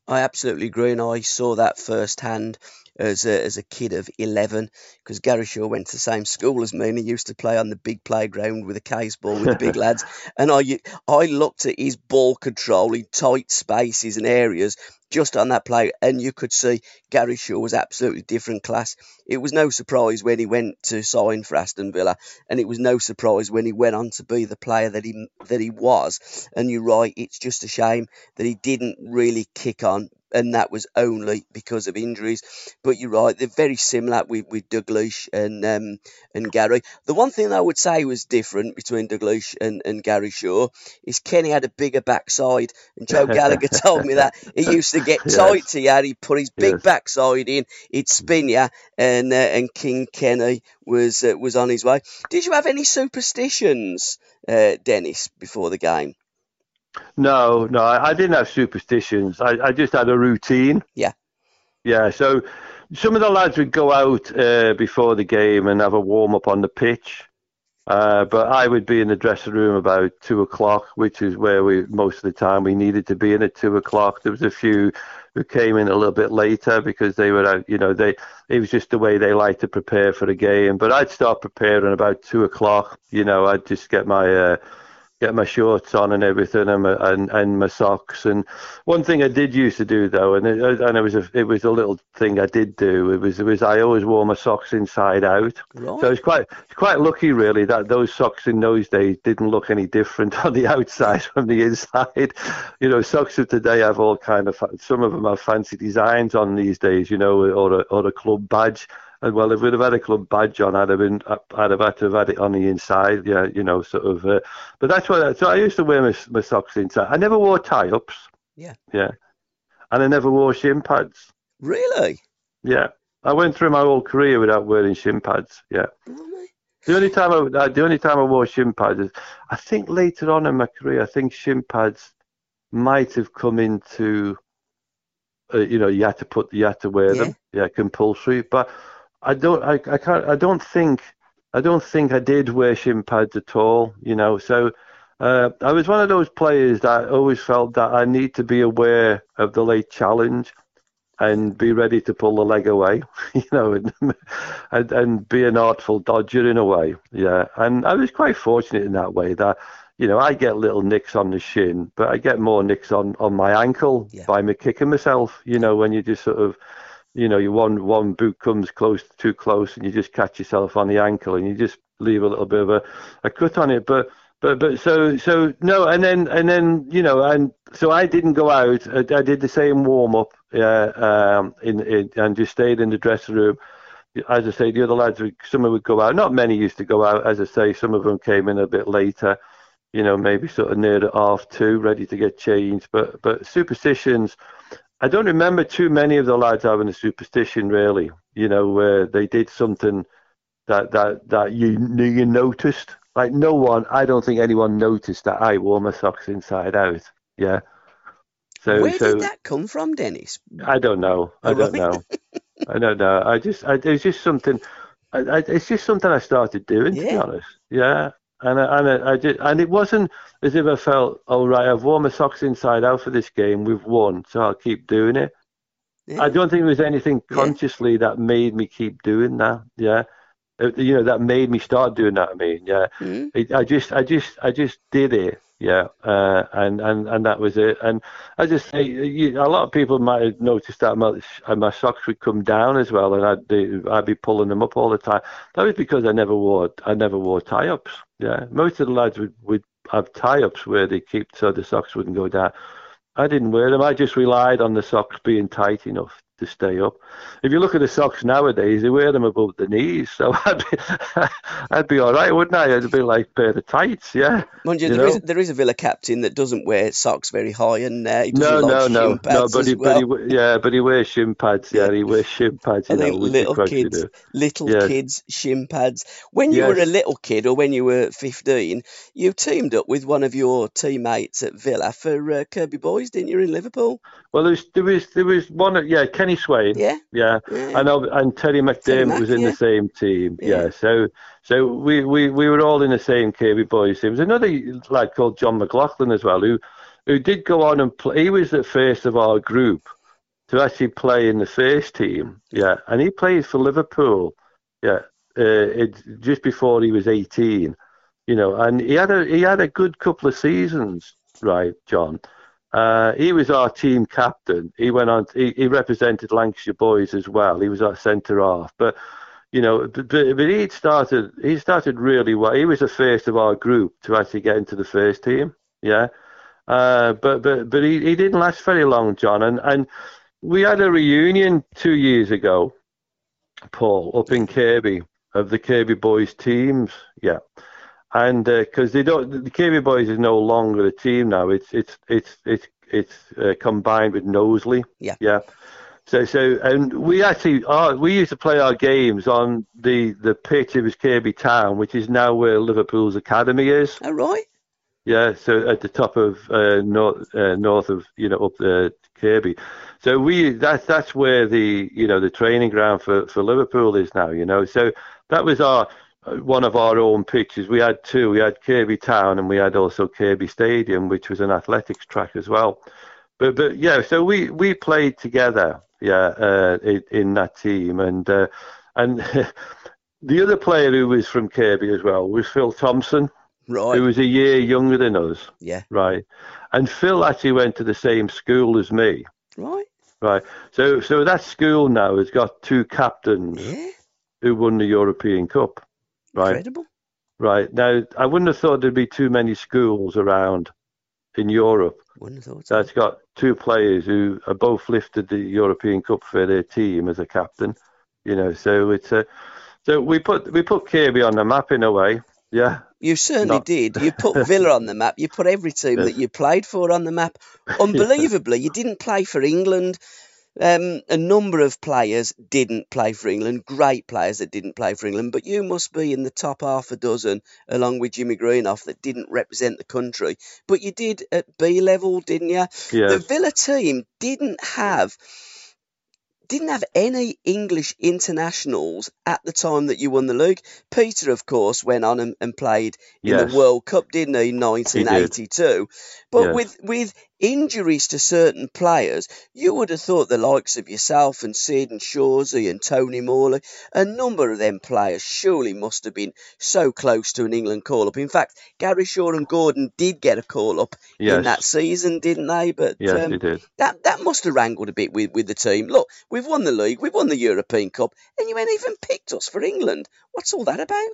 I absolutely agree, and I saw that firsthand as a, as a kid of 11 because Gary Shaw went to the same school as me and he used to play on the big playground with a case ball with the big lads. And I I looked at his ball control in tight spaces and areas just on that play, and you could see Gary Shaw was absolutely different class. It was no surprise when he went to sign for Aston Villa, and it was no surprise when he went on to be the player that he that he was. And you're right, it's just a shame that he didn't really kick on and that was only because of injuries. But you're right; they're very similar with with Dalglish and um, and Gary. The one thing I would say was different between Dalglish and, and Gary Shaw is Kenny had a bigger backside, and Joe Gallagher told me that he used to get yes. tight to you. He'd put his big yes. backside in, he'd spin you, and uh, and King Kenny was uh, was on his way. Did you have any superstitions, uh, Dennis, before the game? No, no, I, I didn't have superstitions. I, I just had a routine. Yeah. Yeah. So some of the lads would go out uh, before the game and have a warm up on the pitch. Uh, but I would be in the dressing room about two o'clock, which is where we most of the time we needed to be in at two o'clock. There was a few who came in a little bit later because they were out, you know, they it was just the way they like to prepare for the game. But I'd start preparing about two o'clock. You know, I'd just get my uh, get my shorts on and everything and my, and, and my socks. And one thing I did used to do though, and it, and it was a it was a little thing I did do. It was it was I always wore my socks inside out. Right. So it's quite it's quite lucky really that those socks in those days didn't look any different on the outside from the inside. You know, socks of today have all kind of some of them have fancy designs on these days. You know, or a, or a club badge. And well, if we'd have had a club badge on, I'd have been, I'd have had to have had it on the inside, yeah, you know, sort of. Uh, but that's what. So I used to wear my, my socks inside. I never wore tie ups. Yeah. Yeah. And I never wore shin pads. Really? Yeah. I went through my whole career without wearing shin pads. Yeah. Really? The only time I, the only time I wore shin pads is, I think later on in my career, I think shin pads might have come into, uh, you know, you had to put, you had to wear yeah. them, yeah, compulsory. But I don't. I, I can't. I don't think. I don't think I did wear shin pads at all. You know. So uh, I was one of those players that always felt that I need to be aware of the late challenge and be ready to pull the leg away. You know, and, and and be an artful dodger in a way. Yeah. And I was quite fortunate in that way that. You know, I get little nicks on the shin, but I get more nicks on, on my ankle yeah. by me kicking myself. You know, when you just sort of you know, you one one boot comes close too close, and you just catch yourself on the ankle, and you just leave a little bit of a, a cut on it. But but but so so no, and then and then you know, and so I didn't go out. I, I did the same warm up, uh, um, in, in and just stayed in the dressing room. As I say, the other lads, would, some would go out. Not many used to go out. As I say, some of them came in a bit later. you know, maybe sort of near the half two, ready to get changed. But but superstitions, I don't remember too many of the lads having a superstition really. You know, where they did something that that that you knew you noticed. Like no one, I don't think anyone noticed that I wore my socks inside out. Yeah. So where so, did that come from, Dennis? I don't know. I don't know. I don't know. I just, I, it's just something. I, I, it's just something I started doing. Yeah. To be honest, yeah. And I, and I, I did, and it wasn't as if I felt, oh right, I've worn my socks inside out for this game. We've won, so I'll keep doing it. Yeah. I don't think there was anything consciously yeah. that made me keep doing that. Yeah, uh, you know, that made me start doing that. I mean, yeah, mm-hmm. it, I just, I just, I just did it. Yeah, uh, and and and that was it. And I just say, you, a lot of people might have noticed that my, my socks would come down as well, and I'd be, I'd be pulling them up all the time. That was because I never wore, I never wore tie ups. Yeah, most of the lads would would have tie ups where they keep so the socks wouldn't go down. I didn't wear them. I just relied on the socks being tight enough to stay up. If you look at the socks nowadays, they wear them above the knees, so I'd be, I'd be all right, wouldn't I? It'd be like a pair of tights, yeah. Mind you, you there, is, there is a Villa captain that doesn't wear socks very high, and uh, he doesn't no, like no, no, no, but he, well. but he, yeah, but he wears shin pads. Yeah, he wears shin pads. I know, think little kids, little yes. kids, shin pads. When you yes. were a little kid, or when you were fifteen, you teamed up with one of your teammates at Villa for uh, Kirkby Boys, didn't you, in Liverpool? Well, there was there was there was one, yeah, Kenny Swain. Yeah. Yeah, yeah. I know, and Terry McDermott was in yeah. the same team. Yeah. yeah. so so we, we we were all in the same Kirkby boys team. There was another lad called John McLaughlin as well, who who did go on and play. He was the first of our group to actually play in the first team. Yeah, and he played for Liverpool. Yeah, uh, it, just before he was 18. You know, and he had a he had a good couple of seasons, right, John. Uh, he was our team captain. He went on. He, he represented Lancashire boys as well. He was our centre half. But you know, but, but he started. He started really well. He was the first of our group to actually get into the first team. Yeah. Uh, but but but he, he didn't last very long, John. And and we had a reunion two years ago, Paul, up in Kirkby of the Kirkby boys teams. Yeah and because uh, they don't, the Kirkby Boys is no longer a team now. It's it's it's it's it's uh, combined with Knowsley. Yeah. Yeah. So so and we actually are, we used to play our games on the the pitch of Kirkby Town, which is now where Liverpool's academy is. All right. Yeah, so at the top of uh, north uh, north of you know up the Kirkby. So we that's that's where the you know the training ground for for Liverpool is now. You know, so that was our one of our own pitches. We had two. We had Kirkby Town and we had also Kirkby Stadium, which was an athletics track as well. But but yeah, so we we played together, yeah, uh, in, in, that team, and uh, and the other player who was from Kirkby as well was Phil Thompson, right? Who was a year younger than us, yeah, right. And Phil actually went to the same school as me, right? Right. So so that school now has got two captains yeah. who won the European Cup. Right. Incredible. Right. Now, I wouldn't have thought there'd be too many schools around in Europe wouldn't have thought so. that's got two players who are both lifted the European Cup for their team as a captain. You know, so it's a so we put we put Kirkby on the map in a way. Yeah. You certainly Not... did. You put Villa on the map. You put every team yes. that you played for on the map. Unbelievably, you didn't play for England. Um, a number of players didn't play for England, great players that didn't play for England, but you must be in the top half a dozen, along with Jimmy Greenhoff, that didn't represent the country. But you did at B level, didn't you? Yeah. The Villa team didn't have didn't have any English internationals at the time that you won the league. Peter, of course, went on and, and played in yes. the World Cup, didn't he, 1982? He but yes. with with injuries to certain players, you would have thought the likes of yourself and Sid and Shawsey and Tony Morley, a number of them players surely must have been so close to an England call up. In fact, Gary Shaw and Gordon did get a call up yes. in that season, didn't they? But yes, um, they did. That that must have wrangled a bit with, with the team. Look, we've won the league, we've won the European Cup, and you ain't even picked us for England. What's all that about?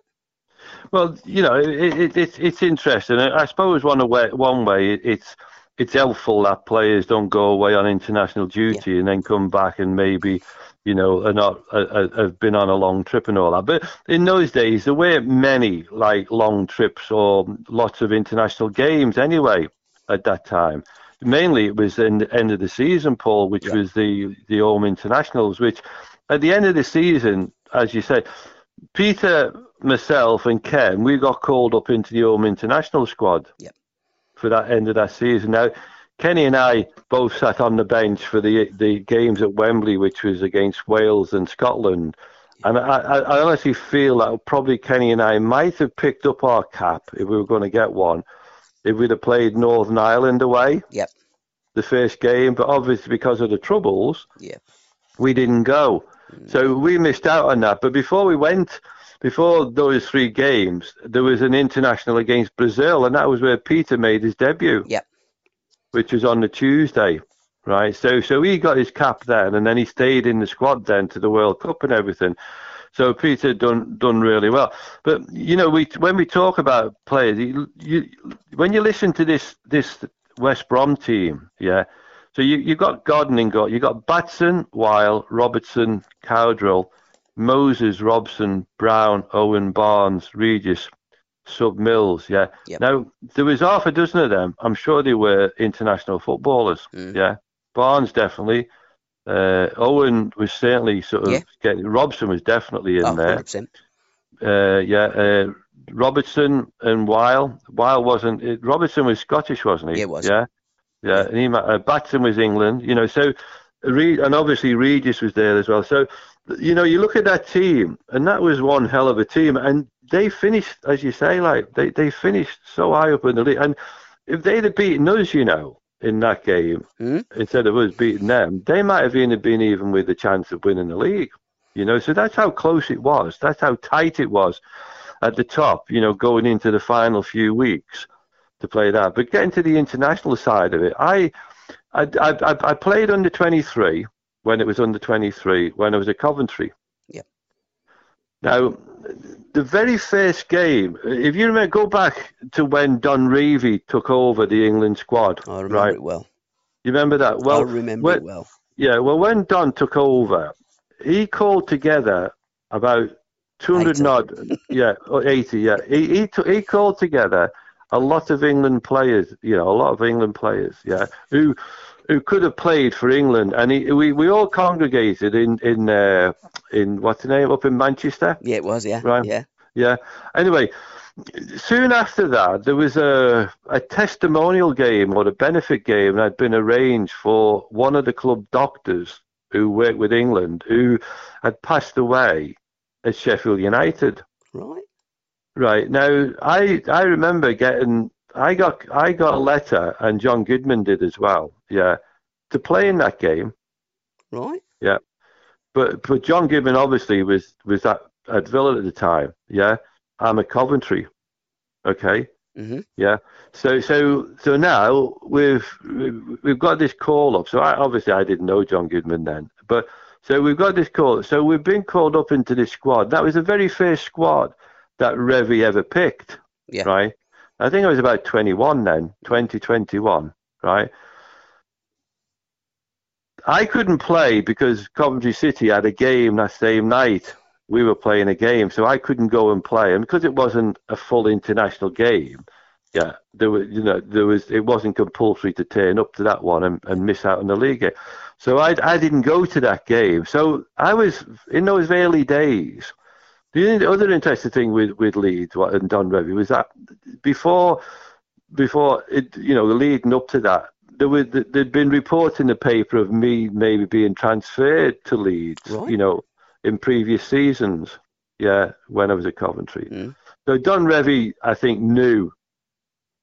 Well, you know, it, it, it's it's interesting. I suppose one way, one way, it's it's helpful that players don't go away on international duty yeah. and then come back and maybe you know, are not uh, have been on a long trip and all that. But in those days, there weren't many like long trips or lots of international games anyway at that time. Mainly, it was in the end of the season, Paul, which yeah. was the the home internationals. Which at the end of the season, as you said, Peter, myself, and Ken, we got called up into the home international squad yep. For that end of that season. Now Kenny and I both sat on the bench for the the games at Wembley, which was against Wales and Scotland. And I, I honestly feel that probably Kenny and I might have picked up our cap if we were going to get one, if we'd have played Northern Ireland away. Yep. The first game, but obviously because of the troubles, yep. we didn't go. Mm. So we missed out on that. But before we went, before those three games, there was an international against Brazil, and that was where Peter made his debut. Yep which was on the Tuesday, right? So so he got his cap then, and then he stayed in the squad then to the World Cup and everything. So Peter done done really well. But you know, we when we talk about players, you, you when you listen to this this West Brom team, yeah. So you you got Godden and got you got Batson, Wile, Robertson, Cowdrill, Moses, Robson, Brown, Owen, Barnes, Regis, Sub Mills, yeah. Yep. Now there was half a dozen of them. I'm sure they were international footballers. Mm. Yeah, Barnes definitely. Uh, Owen was certainly sort of yeah. getting. Robson was definitely in oh, there. Uh, yeah, uh, Robertson and Wile. Wile wasn't. It, Robertson was Scottish, wasn't he? Yeah, was. Yeah, yeah. And he, uh, Batson was England. You know, so and obviously Regis was there as well. So you know, you look at that team, and that was one hell of a team. And they finished, as you say, like they, they finished so high up in the league. And if they'd have beaten us, you know, in that game mm. instead of us beating them, they might have even been even with the chance of winning the league. You know, so that's how close it was. That's how tight it was at the top. You know, going into the final few weeks to play that. But getting to the international side of it, I I I, I played under twenty three when it was under twenty three when I was at Coventry. Yeah. Now the very first game, if you remember, go back to when Don Revie took over the England squad. I remember right? it well. You remember that? Well, I remember when, it well. Yeah, well, when Don took over, he called together about 200 80. odd, yeah, 80, yeah. He, he, t- he called together a lot of England players, you know, a lot of England players, yeah, who who could have played for England, and he, we we all congregated in in uh, in what's the name up in Manchester. Yeah, it was. Yeah, right. Yeah, yeah. Anyway, soon after that, there was a a testimonial game or a benefit game that had been arranged for one of the club doctors who worked with England who had passed away at Sheffield United. Right. Right now, I I remember getting I got I got a letter, and John Gidman did as well. Yeah, to play in that game. Right. Yeah, but but John Gidman obviously was was at, at Villa at the time. Yeah, I'm at Coventry. Okay. Mm-hmm. Yeah. So so so now we've we've got this call up. So I, obviously I didn't know John Gidman then, but so we've got this call. So we've been called up into this squad. That was the very first squad that Revie ever picked. Yeah. Right. I think I was about 21 then, 2021, right? I couldn't play because Coventry City had a game that same night. We were playing a game, so I couldn't go and play. And because it wasn't a full international game, yeah, there was, you know, there was, it wasn't compulsory to turn up to that one and, and miss out on the league game. So I, I didn't go to that game. So I was in those early days. The other interesting thing with, with Leeds and Don Revie was that before before it, you know, leading up to that, there was there'd been reports in the paper of me maybe being transferred to Leeds, right. you know, in previous seasons. Yeah, when I was at Coventry. Mm. So Don Revie, I think, knew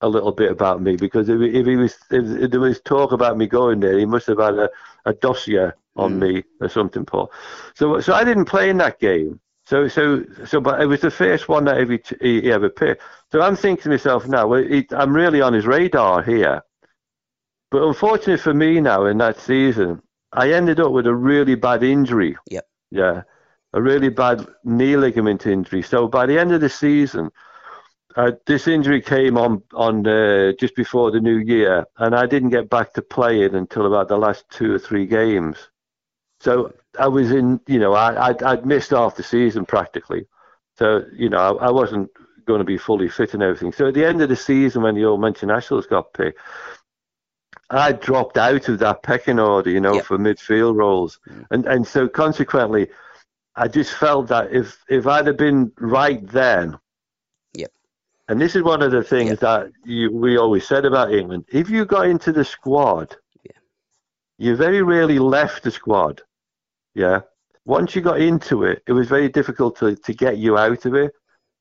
a little bit about me because if, if he was if, there was talk about me going there, he must have had a, a dossier on mm. me or something, Paul. So so I didn't play in that game. So, so, so, but it was the first one that he, he ever picked. So I'm thinking to myself now, well, he, I'm really on his radar here. But unfortunately for me now in that season, I ended up with a really bad injury. Yep. Yeah. A really bad knee ligament injury. So by the end of the season, uh, this injury came on on uh, just before the new year, and I didn't get back to playing until about the last two or three games. So I was in, you know, I I'd, I'd missed half the season practically. So you know, I, I wasn't going to be fully fit and everything. So at the end of the season, when the old internationals got picked, I dropped out of that pecking order, you know, yep. for midfield roles, mm. and and so consequently, I just felt that if if I'd have been right then, yep. And this is one of the things yep. that you, we always said about England: if you got into the squad, yeah. you very rarely left the squad. Yeah. Once you got into it, it was very difficult to, to get you out of it.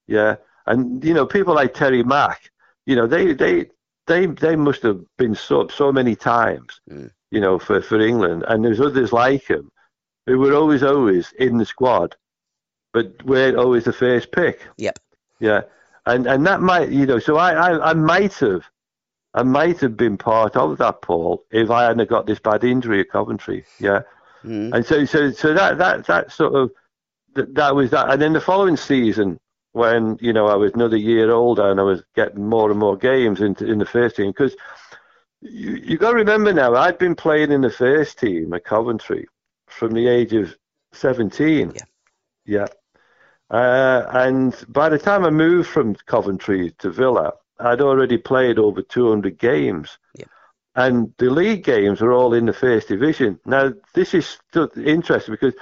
Yeah. And you know, people like Terry Mack, you know, they they they they must have been subbed so many times, mm. you know, for, for England. And there's others like him who were always always in the squad, but weren't always the first pick. Yep. Yeah. And and that might you know, so I, I, I might have I might have been part of that, Paul, if I hadn't got this bad injury at Coventry. Yeah. Mm. And so so so that that that sort of that, that was that. And then the following season, when you know I was another year older and I was getting more and more games into in the first team because you you got to remember now I'd been playing in the first team at Coventry from the age of 17. Yeah. Yeah. Uh, and by the time I moved from Coventry to Villa, I'd already played over 200 games. Yeah. And the league games were all in the first division. Now, this is interesting because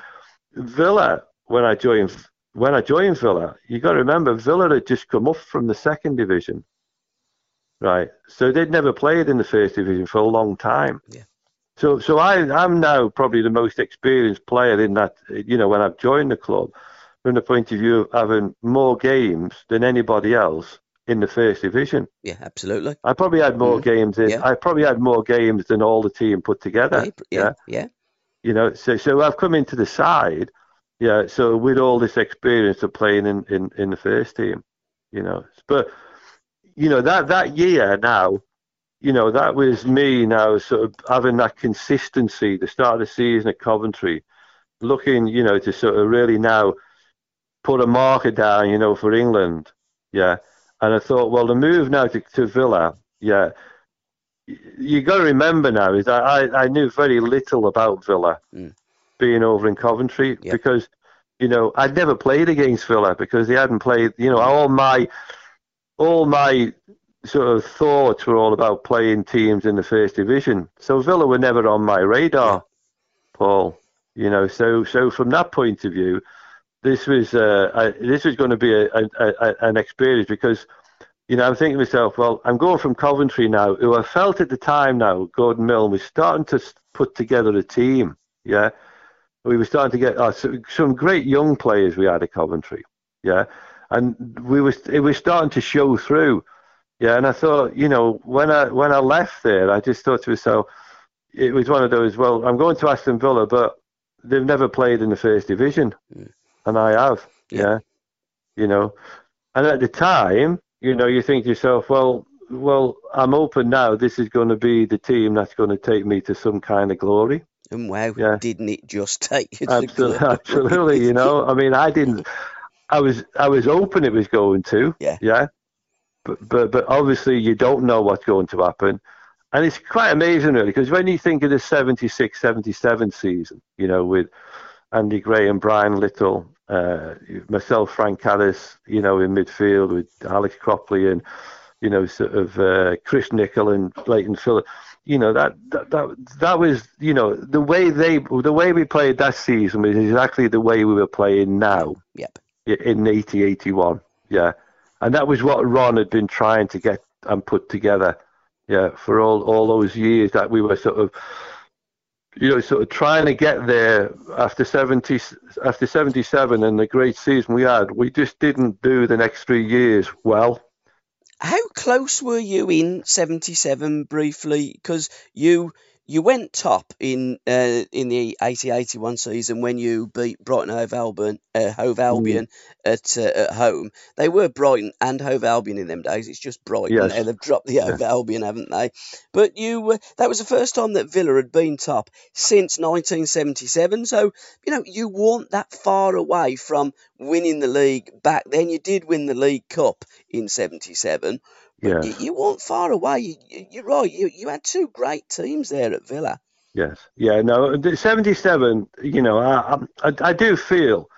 Villa, when I joined when I joined Villa, you got to remember Villa had just come up from the second division, right? So they'd never played in the first division for a long time. Yeah. So, so I, I'm now probably the most experienced player in that. You know, when I've joined the club, from the point of view of having more games than anybody else in the first division. Yeah, absolutely. I probably had more mm. games. In, yeah. I probably had more games than all the team put together. Yeah, yeah. yeah. You know, so so I've come into the side yeah, so with all this experience of playing in, in, in the first team, you know, but you know that that year now, you know that was me now sort of having that consistency. The start of the season at Coventry, looking, you know, to sort of really now put a marker down, you know, for England, yeah. And I thought, well, the move now to, to Villa, yeah. You got to remember now is I, I knew very little about Villa. Mm being over in Coventry yep. because you know I'd never played against Villa because they hadn't played. You know, all my all my sort of thoughts were all about playing teams in the first division. So Villa were never on my radar, Paul. You know, so so from that point of view, this was uh, a, this was going to be a, a, a, an experience because you know I'm thinking to myself, well, I'm going from Coventry now, who I felt at the time now, Gordon Milne was starting to put together a team, yeah, we were starting to get uh, some great young players we had at Coventry, yeah, and we was it was starting to show through, yeah. And I thought, you know, when I when I left there, I just thought to myself, it was one of those. Well, I'm going to Aston Villa, but they've never played in the first division, mm. And I have, yeah. yeah, you know. And at the time, you know, you think to yourself, well, well, I'm open now. This is going to be the team that's going to take me to some kind of glory. And wow, yeah. didn't it just take you absolutely, absolutely, you know. I mean, I didn't. I was I was hoping it was going to. Yeah. Yeah. But but but obviously you don't know what's going to happen. And it's quite amazing, really, because when you think of the 76 77 season, you know, with Andy Gray and Brian Little, uh, myself, Frank Carrodus, you know, in midfield with Alex Cropley and, you know, sort of uh, Chris Nicholl and Leighton Phillips you know that, that that that was you know the way they the way we played that season was exactly the way we were playing now. Yep. In 8081, yeah, and that was what Ron had been trying to get and put together, yeah, for all all those years that we were sort of, you know, sort of trying to get there after 70 after 77 and the great season we had. We just didn't do the next three years well. How close were you in 77 briefly? Because you you went top in uh, in the 80-81 season when you beat Brighton Hove Albion, uh, Hove Mm. At uh, at home. They were Brighton and Hove Albion in them days. It's just Brighton Yes. now. They've dropped the Hove Albion, haven't they? But you uh, that was the first time that Villa had been top since 1977. So you know you weren't that far away from winning the league back then. You did win the League Cup in '77. Yeah. You, you weren't far away. You, you're right. You, you had two great teams there at Villa. Yes. Yeah. No. 77. You know, I, I I do feel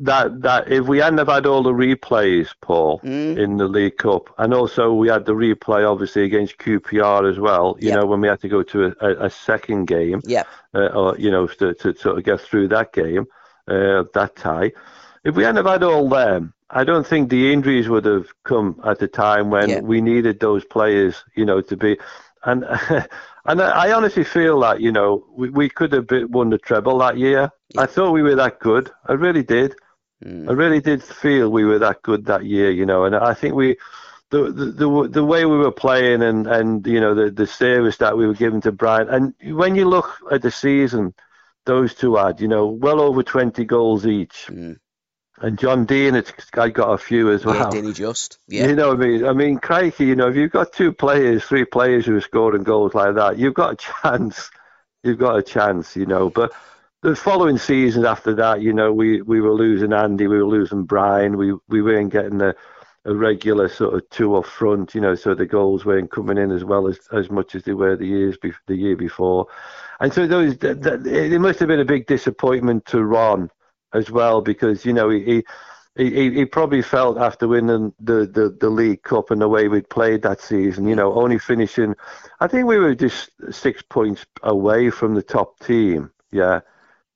that that if we hadn't have had all the replays, Paul, Mm. in the League Cup, and also we had the replay obviously against QPR as well. You Yeah. know, when we had to go to a, a, a second game, Yeah. uh, or you know, to, to sort of get through that game, uh, that tie. If we hadn't have had all them, I don't think the injuries would have come at the time when Yeah. we needed those players, you know, to be. And and I honestly feel that you know we, we could have won the treble that year. I thought we were that good. I really did. Mm. I really did feel we were that good that year, you know. And I think we, the the the, the way we were playing and and you know the the service that we were giving to Brian. And when you look at the season, those two had, you know, well over 20 goals each. Mm. And John Deehan had had got a few as Yeah, well. Denny Just. Yeah. You know what I mean? I mean, crikey, you know, if you've got two players, three players who are scoring goals like that, you've got a chance. You've got a chance, you know. But the following seasons after that, you know, we, we were losing Andy, we were losing Brian, we we weren't getting a, a regular sort of two up front, you know, so the goals weren't coming in as well as, as much as they were the years be, the year before, and so those that, that, it must have been a big disappointment to Ron as well because you know he. he he, probably felt after winning the, the, the League Cup and the way we'd played that season, you know, only finishing, I think we were just six points away from the top team. Yeah.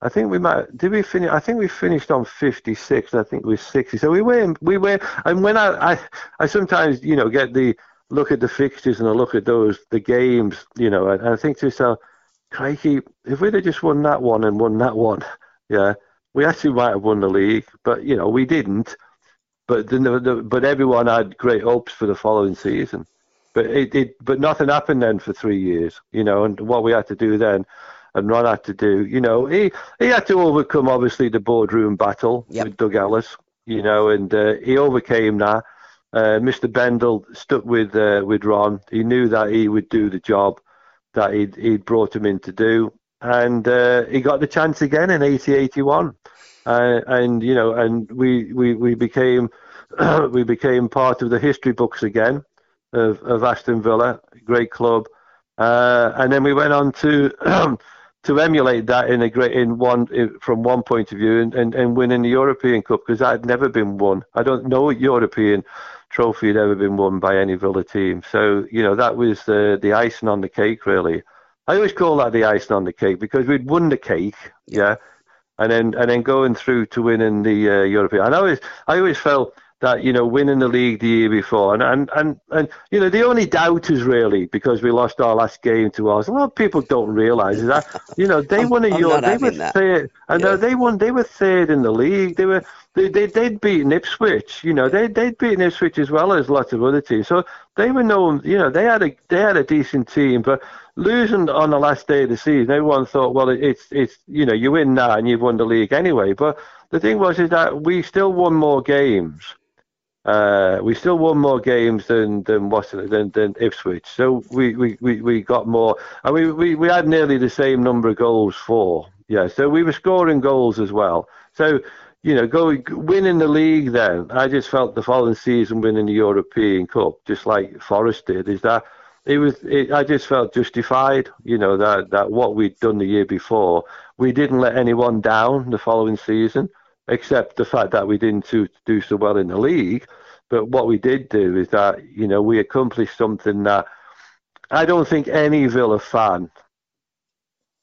I think we might, did we finish? I think we finished on 56. I think it was 60. So we were, we were, and when I, I, I sometimes, you know, get the, look at the fixtures and I look at those, the games, you know, and I think to myself, crikey, if we'd have just won that one and won that one, yeah, we actually might have won the league, but you know we didn't. But the, the, but everyone had great hopes for the following season. But it, it but nothing happened then for three years, you know. And what we had to do then, and Ron had to do, you know, he he had to overcome obviously the boardroom battle Yep. with Doug Ellis, you know, and uh, he overcame that. Uh, Mr. Bendall stuck with uh, with Ron. He knew that he would do the job that he'd, he'd brought him in to do. And uh, he got the chance again in 80-81. Uh, and, you know, and we, we, we became we became part of the history books again of, of Aston Villa, great club. Uh, and then we went on to to emulate that in a great in one in, from one point of view and, and, and winning the European Cup because that had never been won. I don't know European trophy had ever been won by any Villa team. So you know that was the the icing on the cake, really. I always call that the icing on the cake because we'd won the cake, yeah, and then and then going through to winning the uh, European. And I always I always felt that you know winning the league the year before and and and, and you know the only doubt is really because we lost our last game to us. A lot of people don't realise that you know they won a Euro. They were that. third, and Yeah. they won. They were third in the league. They were they they they'd beaten Ipswich. You know they they'd beaten Ipswich as well as lots of other teams. So they were known. You know they had a they had a decent team, but losing on the last day of the season, everyone thought, well, it's it's you know you win now and you've won the league anyway. But the thing was is that we still won more games. Uh, we still won more games than than Watson than, than Ipswich. So we, we, we, we got more, and we, we, we had nearly the same number of goals for. Yeah, so we were scoring goals as well. So you know, going winning the league. Then I just felt the following season winning the European Cup, just like Forest did, is that it was. It, I just felt justified. You know that that what we'd done the year before, we didn't let anyone down the following season except the fact that we didn't do, do so well in the league. But what we did do is that, you know, we accomplished something that I don't think any Villa fan,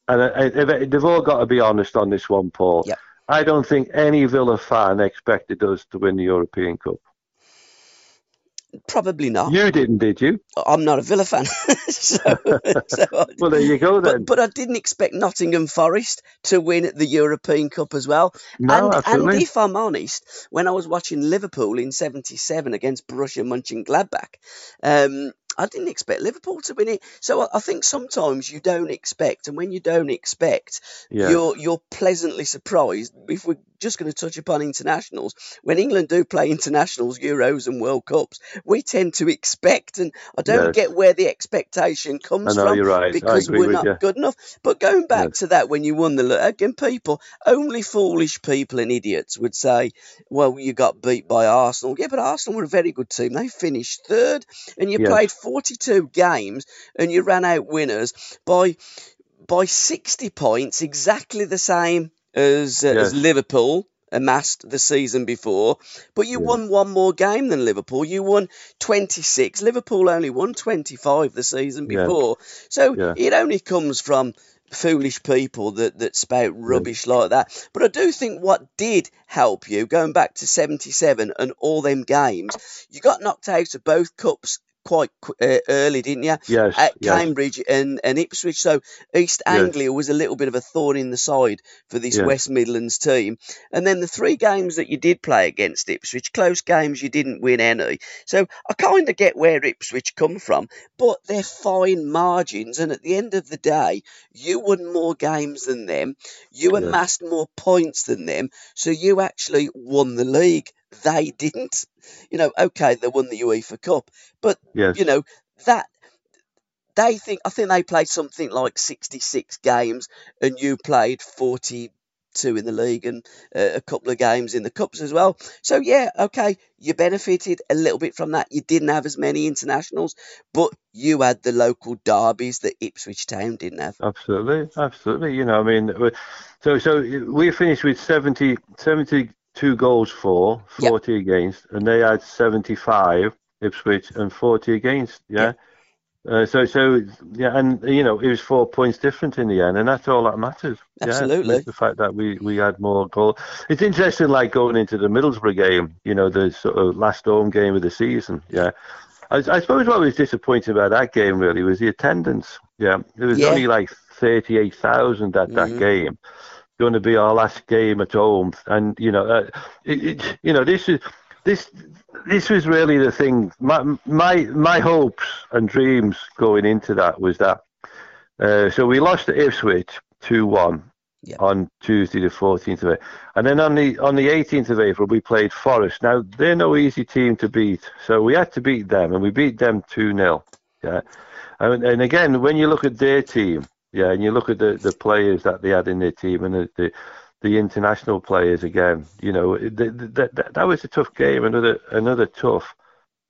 and I, I, they've all got to be honest on this one, Paul. Yep. I don't think any Villa fan expected us to win the European Cup. Probably not. You didn't, did you? I'm not a Villa fan, so, so I- Well, there you go then. but, but I didn't expect Nottingham Forest to win the European Cup as well. No, and, and if I'm honest, when I was watching Liverpool in '77 against Borussia Mönchengladbach, um, I didn't expect Liverpool to win it. So I, I think sometimes you don't expect, and when you don't expect, Yeah. you're you're pleasantly surprised. If we're just going to touch upon internationals, when England do play internationals, Euros and World Cups, we tend to expect, and I don't Yes. get where the expectation comes I know, from right. Because we're not you. good enough. But going back Yes. to that, when you won the again, people, only foolish people and idiots would say, "Well, you got beat by Arsenal." Yeah, but Arsenal were a very good team. They finished third, and you Yes. played 42 games, and you ran out winners by by 60 points, exactly the same as uh, as Liverpool amassed the season before. But you Yeah. won one more game than Liverpool. You won 26. Liverpool only won 25 the season Yeah. before. So Yeah. it only comes from foolish people that, that spout rubbish like that. But I do think what did help you, going back to 77 and all them games, you got knocked out of both cups quite uh, early, didn't you? Yes, At yes. Cambridge and, and Ipswich. So East Yes. Anglia was a little bit of a thorn in the side for this Yes. West Midlands team. And then the three games that you did play against Ipswich, close games, you didn't win any. So I kind of get where Ipswich come from, but they're fine margins. And at the end of the day, you won more games than them. You Yes. amassed more points than them. So you actually won the league. They didn't. You know, okay, they won the UEFA Cup, but Yes. you know that they think I think they played something like 66 games and you played 42 in the league and uh, a couple of games in the cups as well. So yeah, okay, you benefited a little bit from that. You didn't have as many internationals, but you had the local derbies that Ipswich Town didn't have. Absolutely, absolutely. You know, I mean, so so we finished with 70, 72 goals for, Yep. 40 against, and they had 75 Ipswich and 40 against. Yeah. Uh, so so yeah, and you know it was four points different in the end, and that's all that matters. Yeah, Absolutely. the fact that we we had more goals. It's interesting, like going into the Middlesbrough game. You know, the sort of last home game of the season. Yeah. I, I suppose what was disappointing about that game really was the attendance. Yeah, there was Yeah. only like thirty-eight thousand at that Mhm. game. Going to be our last game at home, and you know, uh, it, it, you know, this is this this was really the thing. My my my hopes and dreams going into that was that. Uh, so we lost to Ipswich two one Yeah. on Tuesday the fourteenth of April, and then on the on the eighteenth of April we played Forest. Now they're no easy team to beat, so we had to beat them, and we beat them two 0 Yeah, and, and again when you look at their team, yeah, and you look at the, the players that they had in their team and the, the the international players again. You know, that that that was a tough game. Another another tough.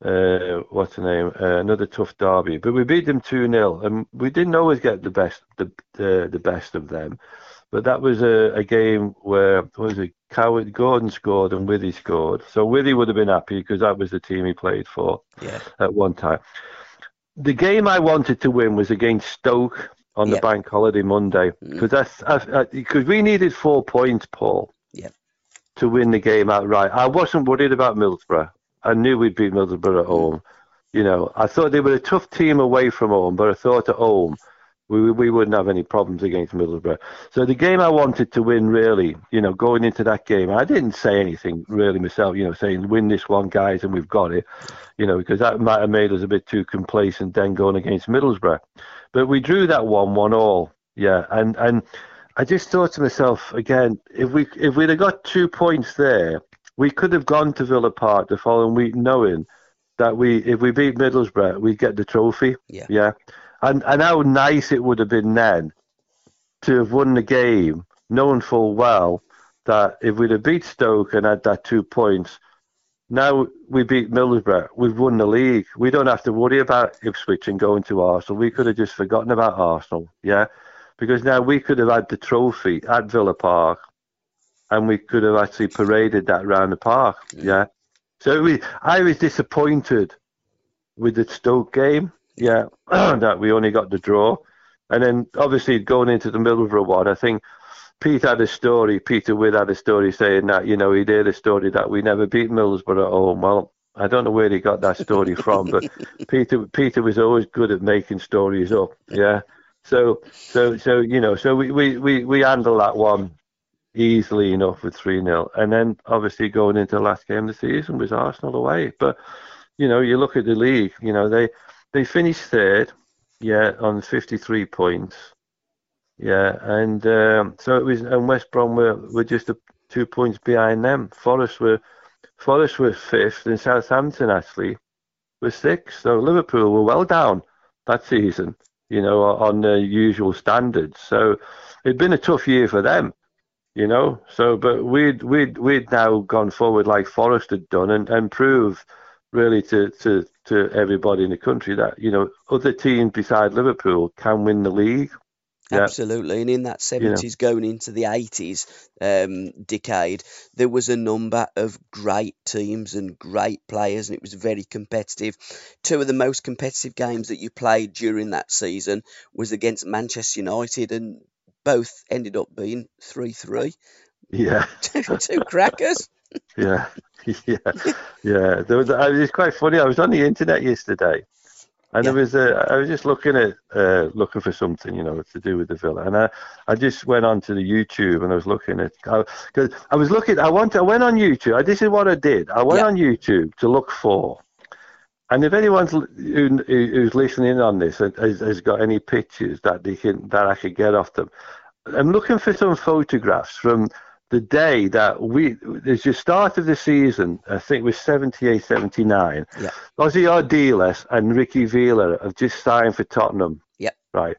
Uh, what's the name? Uh, another tough derby, but we beat them two 0 and we didn't always get the best the the, the best of them. But that was a, a game where what was it Cowans Gordon scored and Withy scored. So Withy would have been happy because that was the team he played for Yeah. at one time. The game I wanted to win was against Stoke on Yep. the bank holiday Monday mm. because that's because we needed four points, Paul, Yep. to win the game outright. I wasn't worried about Middlesbrough. I knew we'd beat Middlesbrough at mm. home. You know, I thought they were a tough team away from home, but I thought at home we we wouldn't have any problems against Middlesbrough. So the game I wanted to win, really, you know, going into that game, I didn't say anything really myself, you know, saying win this one, guys, and we've got it, you know, because that might have made us a bit too complacent then going against Middlesbrough. But we drew that one one all, yeah, and and I just thought to myself again, if we if we'd have got two points there, we could have gone to Villa Park the following week knowing that we if we beat Middlesbrough, we'd get the trophy. Yeah. Yeah. And and how nice it would have been then to have won the game, knowing full well that if we'd have beat Stoke and had that two points, now we beat Middlesbrough, we've won the league. We don't have to worry about Ipswich and going to Arsenal. We could have just forgotten about Arsenal, yeah, because now we could have had the trophy at Villa Park, and we could have actually paraded that round the park, yeah. So we, I was disappointed with the Stoke game, yeah, that we only got the draw. And then obviously going into the Middlesbrough one, I think Pete had a story, Peter Withe had a story saying that, you know, he'd heard a story that we never beat Middlesbrough at home. Well, I don't know where he got that story from, but Peter Peter was always good at making stories up. Yeah. So so so you know, so we we we, we handle that one easily enough with three 0 And then obviously going into the last game of the season was Arsenal away. But you know, you look at the league, you know, they they finished third, yeah, on 53 points. Yeah, and um, so it was, and West Brom were, were just a, two points behind them. Forest were Forest were fifth, and Southampton actually was sixth. So Liverpool were well down that season, you know, on the usual standards. So it'd been a tough year for them, you know. So, but we'd we'd we'd now gone forward like Forest had done, and and proved really to to to everybody in the country that you know other teams beside Liverpool can win the league. Yeah. Absolutely, and in that seventies going into the eighties um, decade, there was a number of great teams and great players, and it was very competitive. Two of the most competitive games that you played during that season was against Manchester United, and both ended up being three three. Yeah, two crackers. yeah, yeah, yeah. There was. It's quite funny. I was on the internet yesterday, and yeah. there was a, I was just looking at uh, looking for something, you know, to do with the villa, and I, I just went on to the YouTube and I was looking at because I, I, was looking. I want I went on YouTube. I, this is what I did. I went yeah. on YouTube to look for, and if anyone's who, who's listening on this has, has got any pictures that they can that I could get off them, I'm looking for some photographs from the day that we, as the start of the season, I think it was 78 79, yeah. Ossie Ardiles and Ricky Villa have just signed for Tottenham. Yep. Right.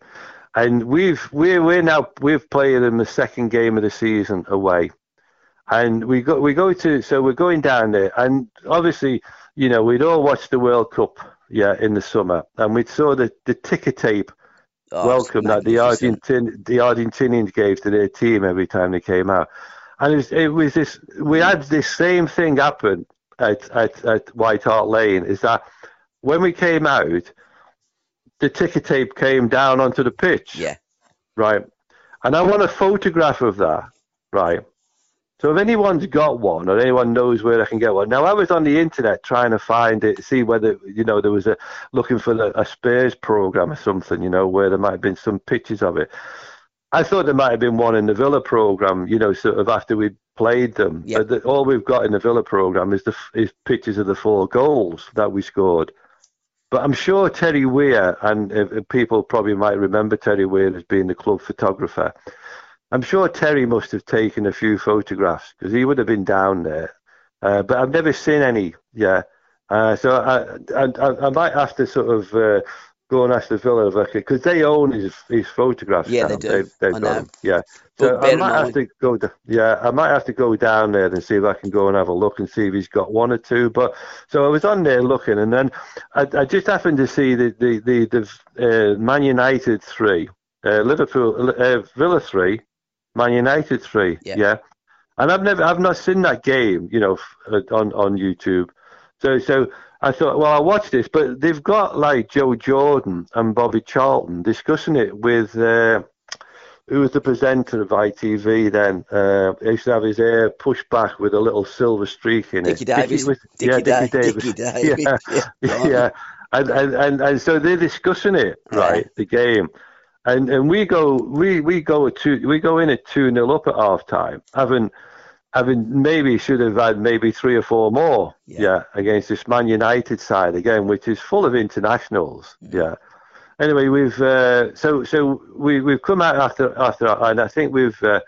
And we've, we're, we're now, we've played in the second game of the season away. And we go, we go to, so we're going down there. And obviously, you know, we'd all watched the World Cup, yeah, in the summer. And we saw the, the ticker tape oh, welcome that the Argentin, the Argentinians gave to their team every time they came out and it was, it was this. We had mm. this same thing happen at, at, at White Hart Lane. Is that when we came out, the ticker tape came down onto the pitch. Yeah. Right. And I want a photograph of that. Right. So if anyone's got one or anyone knows where I can get one. Now I was on the internet trying to find it, see whether you know there was a looking for the, a Spurs program or something, you know, where there might have been some pictures of it. I thought there might have been one in the Villa program, you know, sort of after we played them. The, all we've got in the Villa program is the is pictures of the four goals that we scored. But I'm sure Terry Weir, and uh, people probably might remember Terry Weir as being the club photographer. I'm sure Terry must have taken a few photographs because he would have been down there. Uh, but I've never seen any. Yeah. Uh, so I, I, I, might have to sort of uh, go and ask the Villa because they own his his photographs. Yeah, now. they do. I got. Yeah. So I might have to go. Yeah, I might have to go down there and see if I can go and have a look and see if he's got one or two. But so I was on there looking, and then I, I just happened to see the the the, the uh, Man United three, uh, Liverpool uh, Villa three, Man United three. Yeah. yeah. And I've never, I've not seen that game, you know, on on YouTube. So so I thought, well, I watched this, but they've got like Joe Jordan and Bobby Charlton discussing it with uh, who was the presenter of ITV then. Uh, he used to have his hair pushed back with a little silver streak in it. Dickie Davies. Dickie, Dickie, yeah, Dickie Davies. Dickie Davies. Yeah, yeah. yeah. And, and, and, and so they're discussing it, right, the game. And and we go we, we go two we go in at two nil up at half time, having having maybe should have had maybe three or four more, yeah, yeah against this Man United side again, which is full of internationals, mm. yeah. Anyway, we've uh, so so we we've come out after after, and I think we've uh,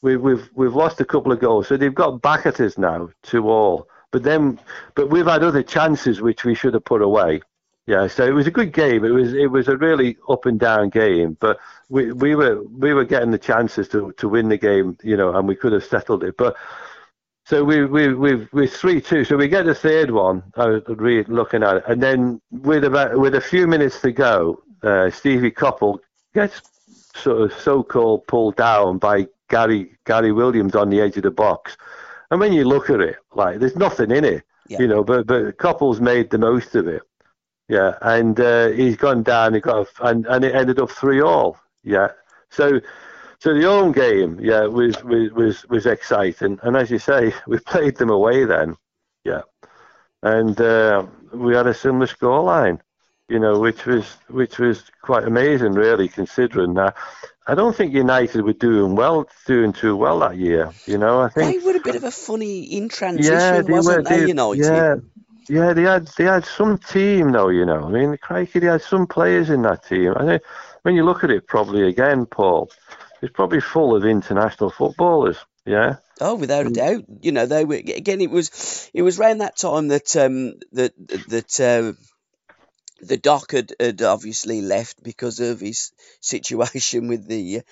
we, we've we've lost a couple of goals, so they've got back at us now two all. But then, but we've had other chances which we should have put away. Yeah, so it was a good game. It was it was a really up and down game, but we we were we were getting the chances to to win the game, you know, and we could have settled it. But so we we we we three two. So we get the third one. I was really looking at it, and then with about with a few minutes to go, uh, Stevie Coppell gets sort of so-called pulled down by Gary Gary Williams on the edge of the box. And when you look at it, like there's nothing in it, yeah. you know. But but Coppell's made the most of it. Yeah, and uh, he's gone down. He got a, and and it ended up three all. Yeah. So, so the home game, yeah, was was was, was exciting. And as you say, we played them away then. Yeah. And uh, we had a similar scoreline, you know, which was which was quite amazing, really, considering that. I don't think United were doing well, doing too well that year. You know, I think they were a bit of a funny in transition, yeah, wasn't were, they, they, United? Yeah, Yeah, they had they had some team though, you know. I mean, crikey, they had some players in that team. I think when you look at it, probably again, Paul, it's probably full of international footballers. Yeah. Oh, without a doubt. You know, they were again. It was it was around that time that um that that. Uh, the doc had, had obviously left because of his situation with the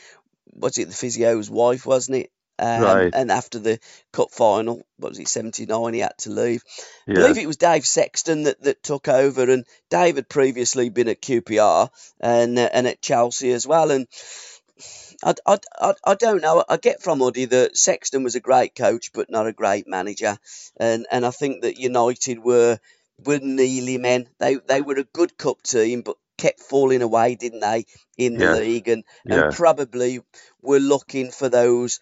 was it the physio's wife wasn't it um, Right. and after the cup final what was it 79 he had to leave I believe it was Dave Sexton that, that took over and Dave had previously been at QPR and uh, and at Chelsea as well and I, I, I, I don't know. I get from Uddy that Sexton was a great coach, but not a great manager, and and I think that United were were nearly men. They they were a good cup team, but kept falling away, didn't they, in the Yeah. league, and Yeah. and probably were looking for those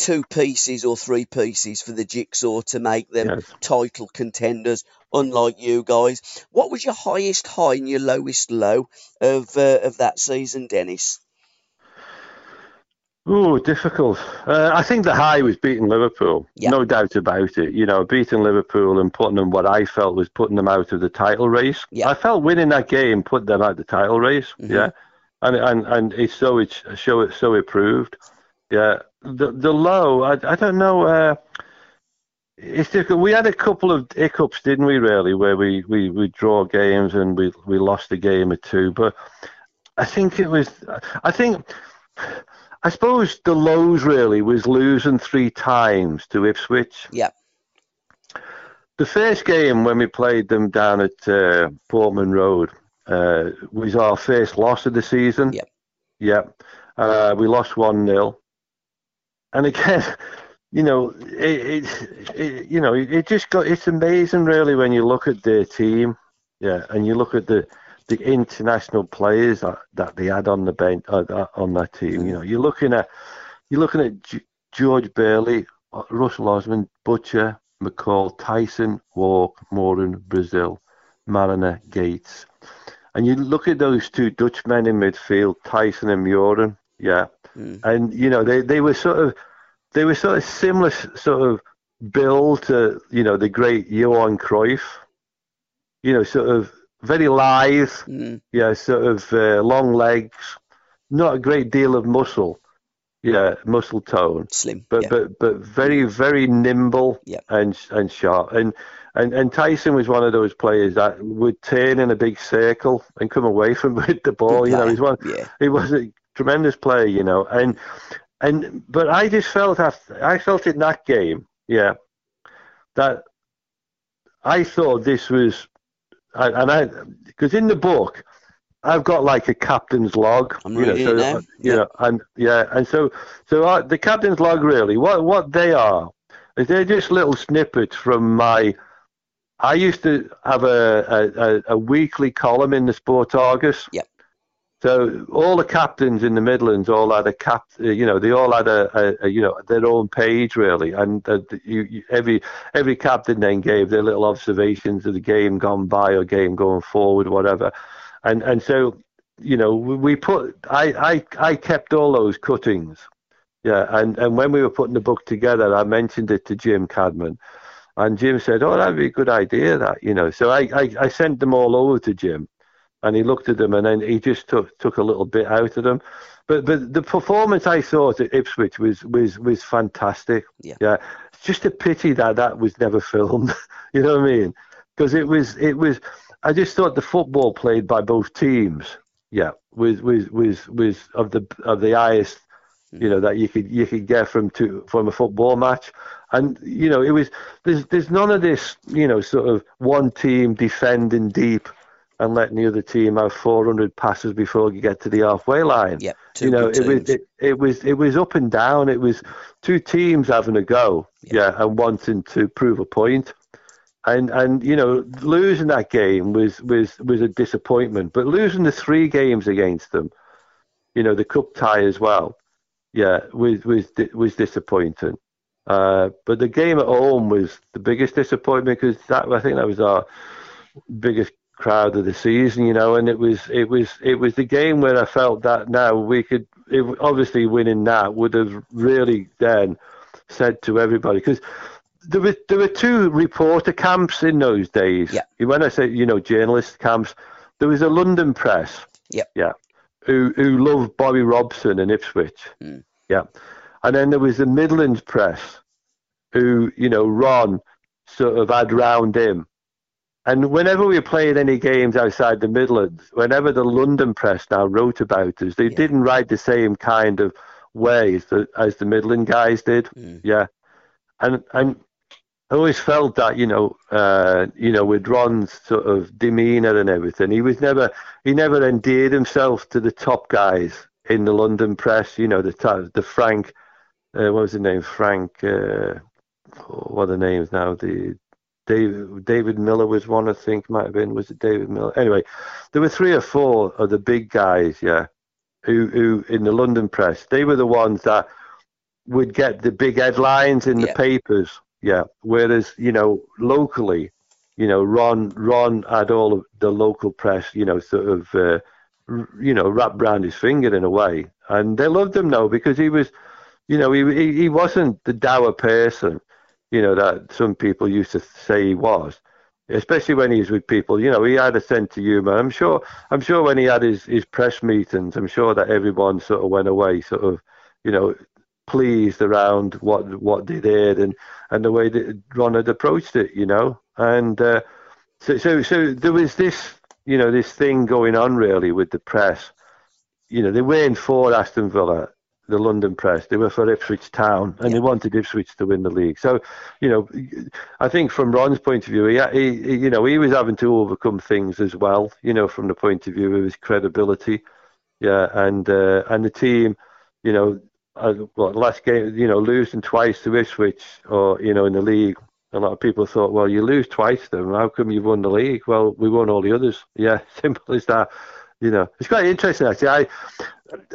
two pieces or three pieces for the jigsaw to make them Yes. title contenders. Unlike you guys, what was your highest high and your lowest low of uh, of that season, Dennis? Oh, difficult. Uh, I think the high was beating Liverpool, Yeah. no doubt about it. You know, beating Liverpool and putting them what I felt was putting them out of the title race. Yeah. I felt winning that game put them out of the title race. Mhm. Yeah, and and and it's so it so it so it proved. Yeah, the the low. I I don't know. Uh, it's difficult. We had a couple of hiccups, didn't we? Really, where we we we draw games and we we lost a game or two, but I think it was. I think. I suppose the lows really was losing three times to Ipswich. Yeah. The first game when we played them down at uh, Portman Road uh, was our first loss of the season. Yep. Yeah. Uh, we lost 1 0. And again, you know, it, it, it, you know, it just got, it's amazing really when you look at their team. Yeah. And you look at the, the international players that, that they had on the bench uh, on that team. You know, you're looking at you're looking at G- George Burley, uh, Russell Osman, Butcher, McCall, Thijssen, Wark, Moran, Brazil, Mariner, Gates, and you look at those two Dutchmen in midfield, Thijssen and Mühren. Yeah, Mm. and you know they, they were sort of they were sort of similar sort of build to you know the great Johan Cruyff. You know, sort of very lithe, Mm. yeah, sort of uh, long legs, not a great deal of muscle, yeah, muscle tone, Slim. but yeah. but but very very nimble Yeah. and and sharp. And, and and Thijssen was one of those players that would turn in a big circle and come away from with the ball. Good You know, he's one. yeah. He was a tremendous player, you know, and and but I just felt after, I felt in that game, yeah, that I thought this was, and I because in the book I've got like a captain's log, I'm you know, so, now. you Yeah. know, and yeah, and so so I, the captain's log really, what what they are is they're just little snippets from my. I used to have a, a, a, weekly column in the Sport Argus. Yep. So all the captains in the Midlands all had a cap, uh, you know, they all had a, a, a you know their own page really, and uh, you, you, every every captain then gave their little observations of the game gone by or game going forward, whatever, and and so you know we we put I I I kept all those cuttings, yeah, and and when we were putting the book together, I mentioned it to Jim Cadman, and Jim said, "Oh, that'd be a good idea, that you know." So I I, I sent them all over to Jim and he looked at them and then he just took took a little bit out of them. But but the performance I thought at Ipswich was was was fantastic. Yeah. yeah. It's just a pity that that was never filmed. you know what I mean? Because it was it was. I just thought the football played by both teams. Yeah, was was was was of the of the highest. You mm. know that you could you could get from to from a football match, and you know it was there's there's none of this you know sort of one team defending deep and letting the other team have 400 passes before you get to the halfway line. Yep, two you know, it was it, it was it was up and down. It was two teams having a go, Yeah. yeah, and wanting to prove a point. And and you know, losing that game was was was a disappointment. But losing the three games against them, you know, the cup tie as well, yeah, was was was disappointing. Uh, but the game at home was the biggest disappointment because that I think that was our biggest crowd of the season, you know, and it was it was it was the game where I felt that now we could it, obviously winning that would have really then said to everybody because there were there were two reporter camps in those days. Yeah. When I say you know journalist camps, there was a London press. Yep. Yeah. Who who loved Bobby Robson and Ipswich. Mm. Yeah. And then there was the Midlands press, who you know Ron sort of had round him. And whenever we played any games outside the Midlands, whenever the London press now wrote about us, they Yeah. didn't write the same kind of way as the, as the Midland guys did. Mm. Yeah, and and I always felt that you know, uh, you know, with Ron's sort of demeanour and everything, he was never he never endeared himself to the top guys in the London press. You know, the the Frank, uh, what was his name? Frank. Uh, what are the names now? The David David Miller was one, I think, might have been. Was it David Miller? Anyway, there were three or four of the big guys, yeah, who who in the London press, they were the ones that would get the big headlines in the Yeah. papers, yeah. Whereas you know locally, you know Ron Ron had all of the local press, you know, sort of, uh, you know, wrapped around his finger in a way, and they loved him though because he was, you know, he he, he wasn't the dour person you know, that some people used to say he was, especially when he was with people. You know, he had a sense of humour. I'm sure. I'm sure when he had his, his press meetings, I'm sure that everyone sort of went away, sort of, you know, pleased around what what they did and and the way that Ron had approached it. You know, and uh, so so so there was this, you know, this thing going on really with the press. You know, they weren't for Aston Villa the London press. They were for Ipswich Town, and Yeah. they wanted Ipswich to win the league. So, you know, I think from Ron's point of view, he, he, you know, he was having to overcome things as well. You know, from the point of view of his credibility, yeah, and uh, and the team, you know, uh, well, last game, you know, losing twice to Ipswich, or you know, in the league. A lot of people thought, well, you lose twice to them. How come you've won the league? Well, we won all the others. Yeah, simple as that. You know, it's quite interesting actually. I,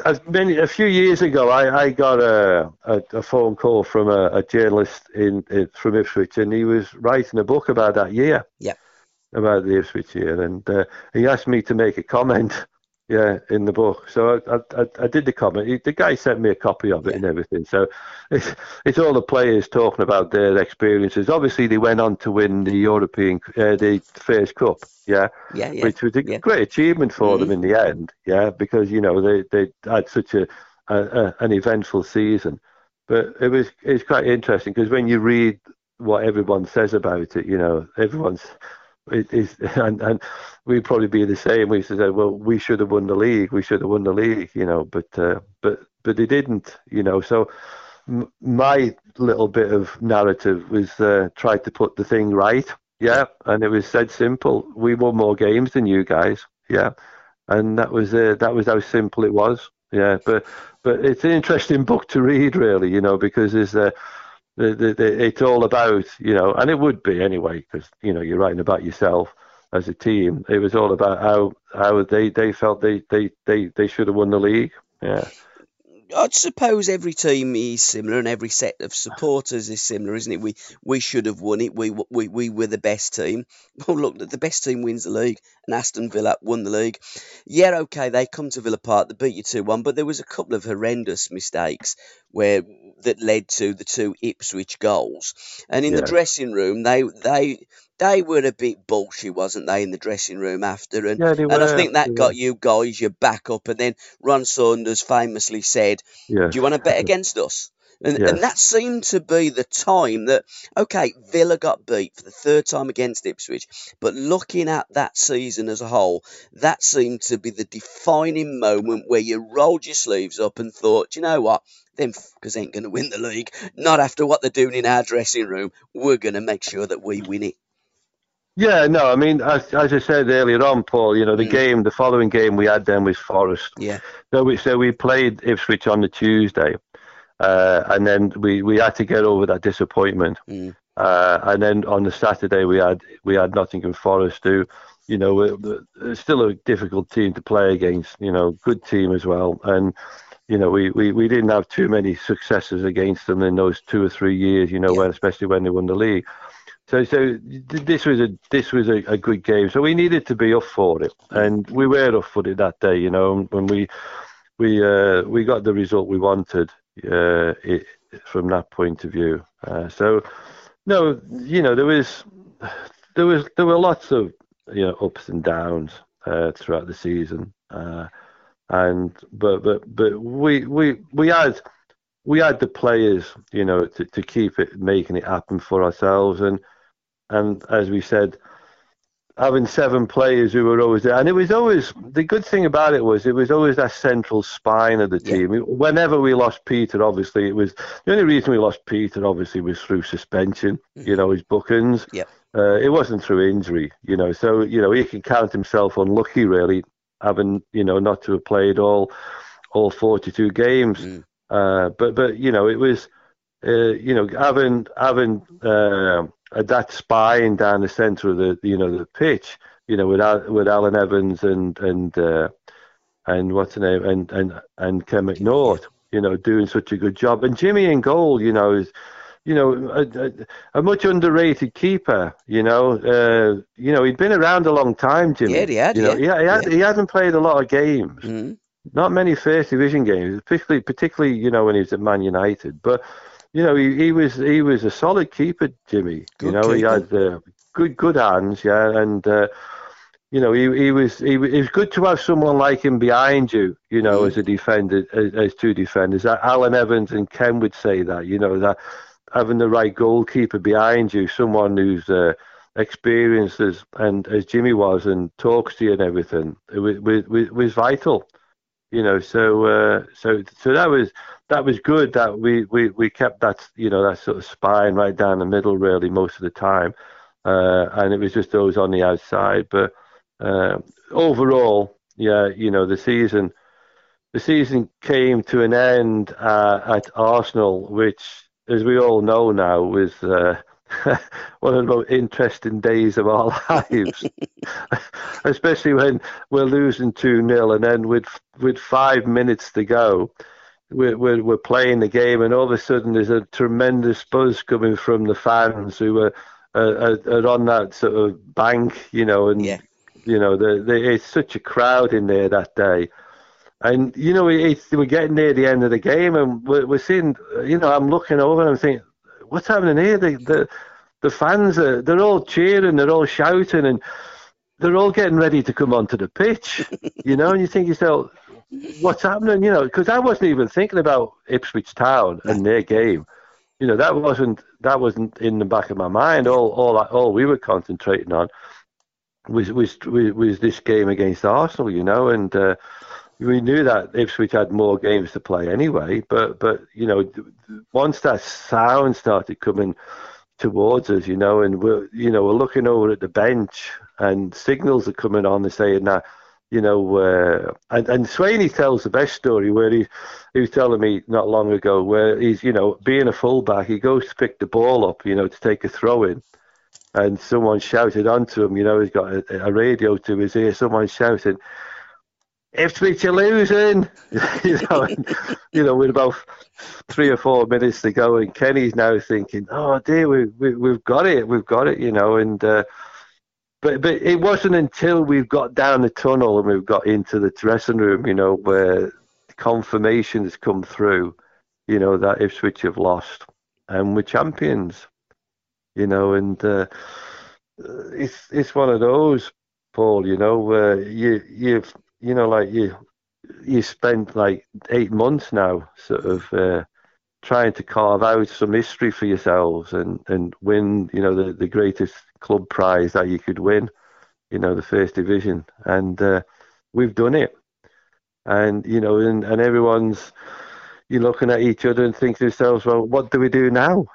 as many a few years ago, I, I got a, a, a phone call from a, a journalist in, in from Ipswich, and he was writing a book about that year. Yeah. About the Ipswich year, and uh, he asked me to make a comment. Yeah, in the book. So I, I, I did the comment. The guy sent me a copy of it Yeah. and everything. So it's, it's all the players talking about their experiences. Obviously, they went on to win the European, uh, the first cup. Yeah Yeah, yeah. which was a yeah. great achievement for them Mhm. in the end. Yeah, because you know they they had such a, a, a an eventful season, but it was it's quite interesting because when you read what everyone says about it, you know everyone's it is and and we'd probably be the same. We say, well, we should have won the league, we should have won the league, you know, but uh, but but they didn't, you know. So m- my little bit of narrative was uh, try to put the thing right. Yeah, and it was said simple. We won more games than you guys. Yeah, and that was uh, that was how simple it was. Yeah, but but it's an interesting book to read, really. You know, because there's uh, the, the, the, it's all about you know, and it would be anyway, because you know you're writing about yourself as a team. It was all about how how they, they felt they, they, they, they should have won the league. Yeah. I suppose every team is similar, and every set of supporters is similar, isn't it? We we should have won it. We we we were the best team. Well, oh, look, the best team wins the league, and Aston Villa won the league. Yeah, okay, they come to Villa Park, they beat you two one, but there was a couple of horrendous mistakes where that led to the two Ipswich goals. And in the dressing room, they they they were a bit bullshit, wasn't they? In the dressing room after, and Yeah, and I think that they got you guys your back up. And then Ron Saunders famously said. Yeah. Do you want to bet against us? And, Yes. and that seemed to be the time that, okay, Villa got beat for the third time against Ipswich, but looking at that season as a whole, that seemed to be the defining moment where you rolled your sleeves up and thought, you know what? Them fuckers ain't going to win the league. Not after what they're doing in our dressing room. We're going to make sure that we win it. Yeah, no, I mean, as, as I said earlier on, Paul, you know, the Mm. game, the following game we had then was Forest. Yeah. So we, so we played Ipswich on the Tuesday, uh, and then we, we had to get over that disappointment. Mm. Uh, and then on the Saturday we had we had Nottingham Forest, who, you know, were- were still a difficult team to play against. You know, good team as well, and you know we, we, we didn't have too many successes against them in those two or three years. You know, Yeah. when especially when they won the league. So so this was a this was a, a good game. So we needed to be up for it, and we were up for it that day. You know, when we we uh, we got the result we wanted uh, it, from that point of view. Uh, so no, you know there was there was there were lots of you know ups and downs uh, throughout the season, uh, and but but but we we we had we had the players, you know, to, to keep it making it happen for ourselves, and and as we said, having seven players who were always there. And it was always the good thing about it was it was always that central spine of the team. Yeah. Whenever we lost Peter, obviously it was the only reason we lost Peter, obviously, was through suspension. Mm-hmm. You know, his bookings. Yeah. Uh, it wasn't through injury, you know. So you know he can count himself unlucky, really, having you know not to have played all all 42 games. Mm. Uh, but but you know it was uh, you know having having uh, that spine down the centre of the you know the pitch, you know, with with Allan Evans and and uh, and what's the name and and and Ken McNaught, you know, doing such a good job, and Jimmy in goal, you know, is you know a, a, a much underrated keeper. You know, uh, you know he'd been around a long time, Jimmy. Yeah, he had. You know, yeah, he, had, yeah. he hasn't played a lot of games. Mm-hmm. Not many first division games, particularly particularly you know when he was at Man United, but you know, he, he was he was a solid keeper, Jimmy. Good you know, keeper. he had uh, good good hands, yeah, and uh, you know, he he was he, it was good to have someone like him behind you, you know, mm. as a defender, as, as two defenders. Allan Evans and Ken would say that, you know, that having the right goalkeeper behind you, someone who's uh, experienced as and as Jimmy was and talks to you and everything, it was was, was vital, you know. So uh, so so that was that was good that we, we, we kept that you know that sort of spine right down the middle really most of the time, uh, and it was just those on the outside. But uh, overall, yeah, you know the season the season came to an end uh, at Arsenal, which, as we all know now, was uh, one of the most interesting days of our lives, especially when we're losing 2 0 and then with, with five minutes to go, we're, we're, we're playing the game, and all of a sudden there's a tremendous buzz coming from the fans who are, are, are on that sort of bank, you know, and yeah. you know, the, the, it's such a crowd in there that day. And you know, it's, we're getting near the end of the game, and we're, we're seeing, you know, I'm looking over and I'm thinking, what's happening here? The, the the fans are they're all cheering, they're all shouting, and they're all getting ready to come onto the pitch, you know. And you think yourself, what's happening, you know, because I wasn't even thinking about Ipswich Town and their game. You know, that wasn't that wasn't in the back of my mind. All all all we were concentrating on was was was this game against Arsenal, you know, and uh, we knew that Ipswich had more games to play anyway. But but you know, once that sound started coming towards us, you know, and we're you know we're looking over at the bench and signals are coming on and saying that you know, uh, and, and Swaney tells the best story where he, he was telling me not long ago where he's, you know, being a fullback, he goes to pick the ball up, you know, to take a throw in. And someone shouted onto him, you know, he's got a, a radio to his ear, someone shouting, Ipswich are losing, you know, and, you know, with about three or four minutes to go, and Kenny's now thinking, "Oh dear, we, we we've got it, we've got it," you know, and uh, but but it wasn't until we've got down the tunnel and we've got into the dressing room, you know, where confirmation has come through, you know, that Ipswich have lost and we're champions, you know, and uh, it's it's one of those, Paul, you know, where you you've you know like you you spent like eight months now, sort of. Uh, trying to carve out some history for yourselves and, and win, you know, the, the greatest club prize that you could win, you know, the first division. And uh, we've done it. And, you know, and, and everyone's, you're looking at each other and think to yourselves, well, what do we do now?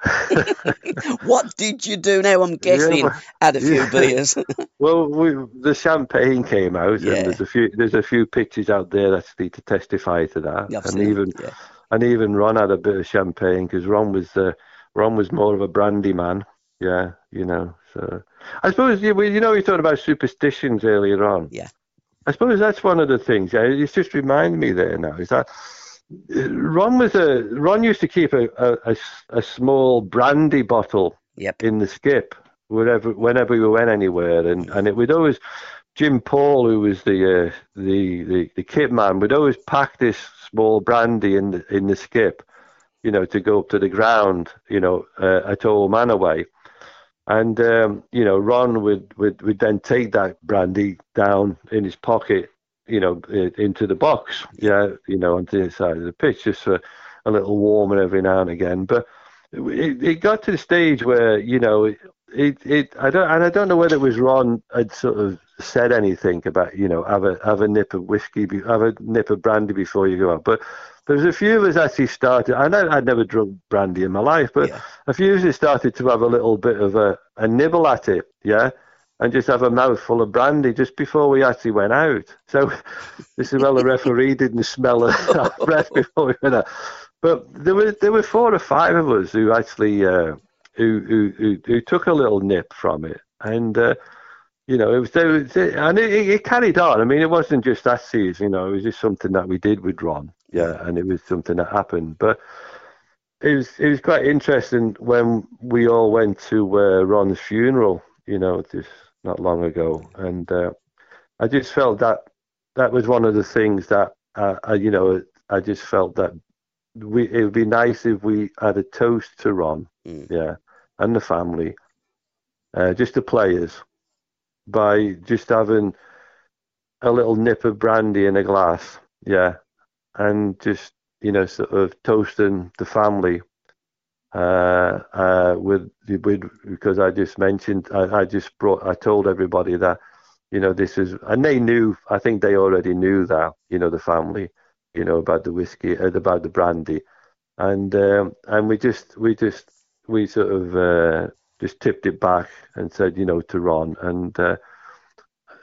what did you do now? I'm guessing yeah, had a few yeah. beers. well, we, the champagne came out, yeah. and there's a few there's a few pictures out there that need to testify to that. and even and even Ron had a bit of champagne because Ron was uh, Ron was more of a brandy man. Yeah, you know. So I suppose you, you know you talked about superstitions earlier on. Yeah. I suppose that's one of the things. Yeah, it's just reminded me there now. Is that Ron was a Ron used to keep a, a, a small brandy bottle yep. in the skip wherever whenever we went anywhere, and and it would always Jim Paul, who was the uh, the, the the kit man, would always pack this small brandy in the in the skip, you know, to go up to the ground, you know, uh, at Old Manaway. And um, you know, Ron would, would would then take that brandy down in his pocket, you know, into the box, yeah, you know, onto the side of the pitch, just for a little warmer every now and again. But it, it got to the stage where you know it, it I don't and I don't know whether it was Ron had sort of said anything about you know have a have a nip of whiskey have a nip of brandy before you go out but there was a few of us actually started I know I'd never drunk brandy in my life but yeah. a few of us started to have a little bit of a, a nibble at it yeah and just have a mouthful of brandy just before we actually went out so this is well the referee didn't smell our breath before we went out but there were there were four or five of us who actually uh, who, who, who who took a little nip from it, and uh, you know it was, it was and it, it, carried on. I mean, it wasn't just that season. You know, it was just something that we did with Ron. Yeah, and it was something that happened, but. It was it was quite interesting when we all went to uh, Ron's funeral, you know, just not long ago, and uh, I just felt that that was one of the things that uh, I, you know I just felt that we it would be nice if we had a toast to Ron, mm. yeah, and the family, uh, just the players, by just having a little nip of brandy in a glass, yeah, and just you know sort of toasting the family. Uh, uh, with with because I just mentioned I, I just brought I told everybody that you know this is and they knew I think they already knew that you know the family you know, about the whiskey, uh, about the brandy, and um, and we just we just we sort of uh, just tipped it back and said, you know, to Ron, and uh,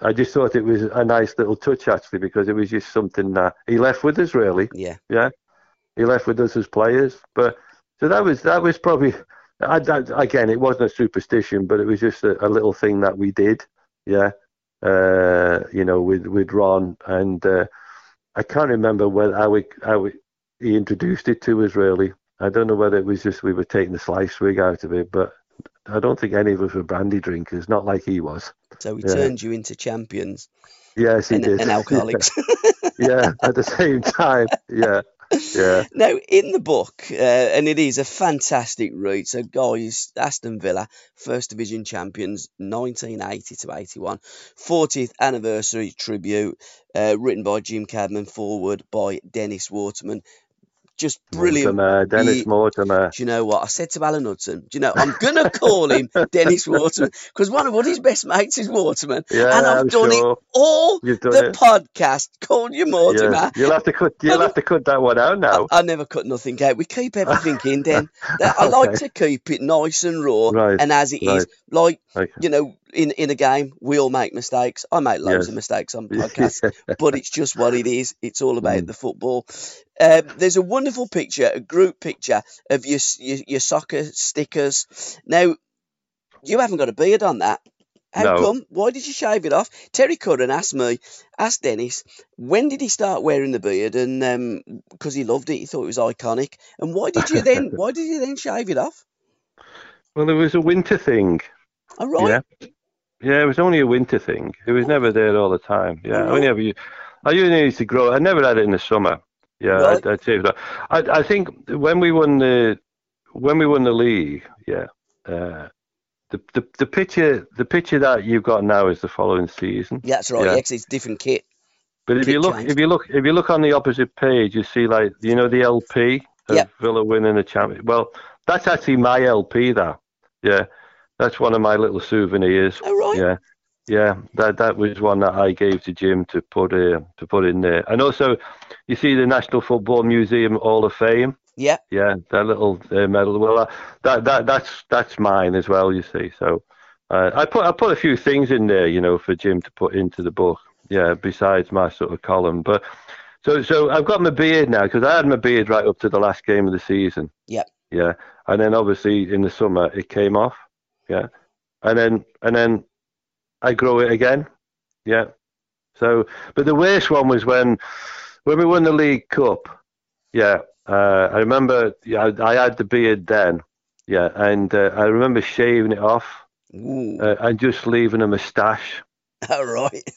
I just thought it was a nice little touch actually because it was just something that he left with us really. Yeah. Yeah. He left with us as players, but so that was that was probably. I, I, again, it wasn't a superstition, but it was just a, a little thing that we did, yeah. Uh, you know, with with Ron, and uh, I can't remember whether how, we, how we, he introduced it to us really. I don't know whether it was just we were taking the slice rig out of it, but I don't think any of us were brandy drinkers, not like he was. So he yeah. turned you into champions. Yes, he and, did. And alcoholics. yeah, at the same time. Yeah yeah. Now, in the book, uh, and it is a fantastic read. So, guys, Aston Villa, First Division champions, 1980 to 81, 40th anniversary tribute, uh, written by Jim Cadman, foreword by Dennis Waterman just brilliant. Mortimer, Dennis Mortimer. Do you know what? I said to Alan Hudson, do you know, I'm going to call him Dennis Waterman because one of what his best mates is Waterman. Yeah, and I've I'm done sure. it all done the it. podcast called you Mortimer. Yeah. You'll have to cut. You'll have to cut that one out now. I, I never cut nothing out. We keep everything in. Then I like to keep it nice and raw right, and as it right. is. Like Okay. you know, in in a game, we all make mistakes. I make loads Yes. of mistakes on podcasts, but it's just what it is. It's all about the football. Um, there's a wonderful picture, a group picture of your, your your soccer stickers. Now, you haven't got a beard on that. How No. come? Why did you shave it off? Terry Curran asked me, asked Dennis, when did he start wearing the beard? And because he loved it, he thought it was iconic. And why did you then? why did you then shave it off? Well, it was a winter thing. All right. Yeah. Yeah, it was only a winter thing. It was never there all the time. Yeah, I only ever. I usually used to grow. I never had it in the summer. Yeah, Right. I'd, I'd say that. I, I think when we won the when we won the league, yeah, uh, the, the the picture the picture that you've got now is the following season. Yeah, that's right. Yeah. Yeah, it's different kit. But if Kit you look, if you look, if you look on the opposite page, you see like you know the LP of Yep. Villa winning the champion. Well, that's actually my LP. That, yeah, that's one of my little souvenirs. All right. Yeah, yeah, that that was one that I gave to Jim to put uh, to put in there. And also, you see the National Football Museum Hall of Fame. Yeah. Yeah, that little uh, medal. Well, uh, that that that's that's mine as well. You see, so uh, I put I put a few things in there, you know, for Jim to put into the book. Yeah, besides my sort of column, but. So, so I've got my beard now because I had my beard right up to the last game of the season. Yep. Yeah, and then obviously in the summer it came off. Yeah, and then and then I grow it again. Yeah. So, but the worst one was when when we won the League Cup. Yeah, uh, I remember. Yeah, I, I had the beard then. Yeah, and uh, I remember shaving it off uh, and just leaving a moustache. All right.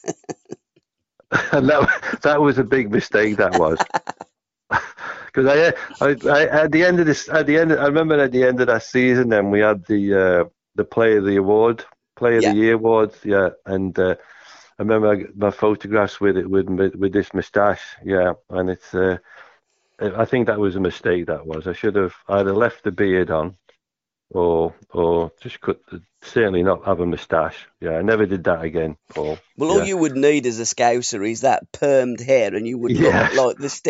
and that that was a big mistake. That was because I, I, I at the end of this at the end I remember at the end of that season then we had the uh, the Player of the Award, Player Yeah. of the Year awards. Yeah, and uh, I remember my photographs with it with with this moustache. Yeah, and it's. Uh, I think that was a mistake. That was. I should have either left the beard on, or or just cut. The, Certainly not have a moustache. Yeah, I never did that again, Paul. Well, all Yeah. you would need as a scouser is that permed hair, and you would Yeah. look like the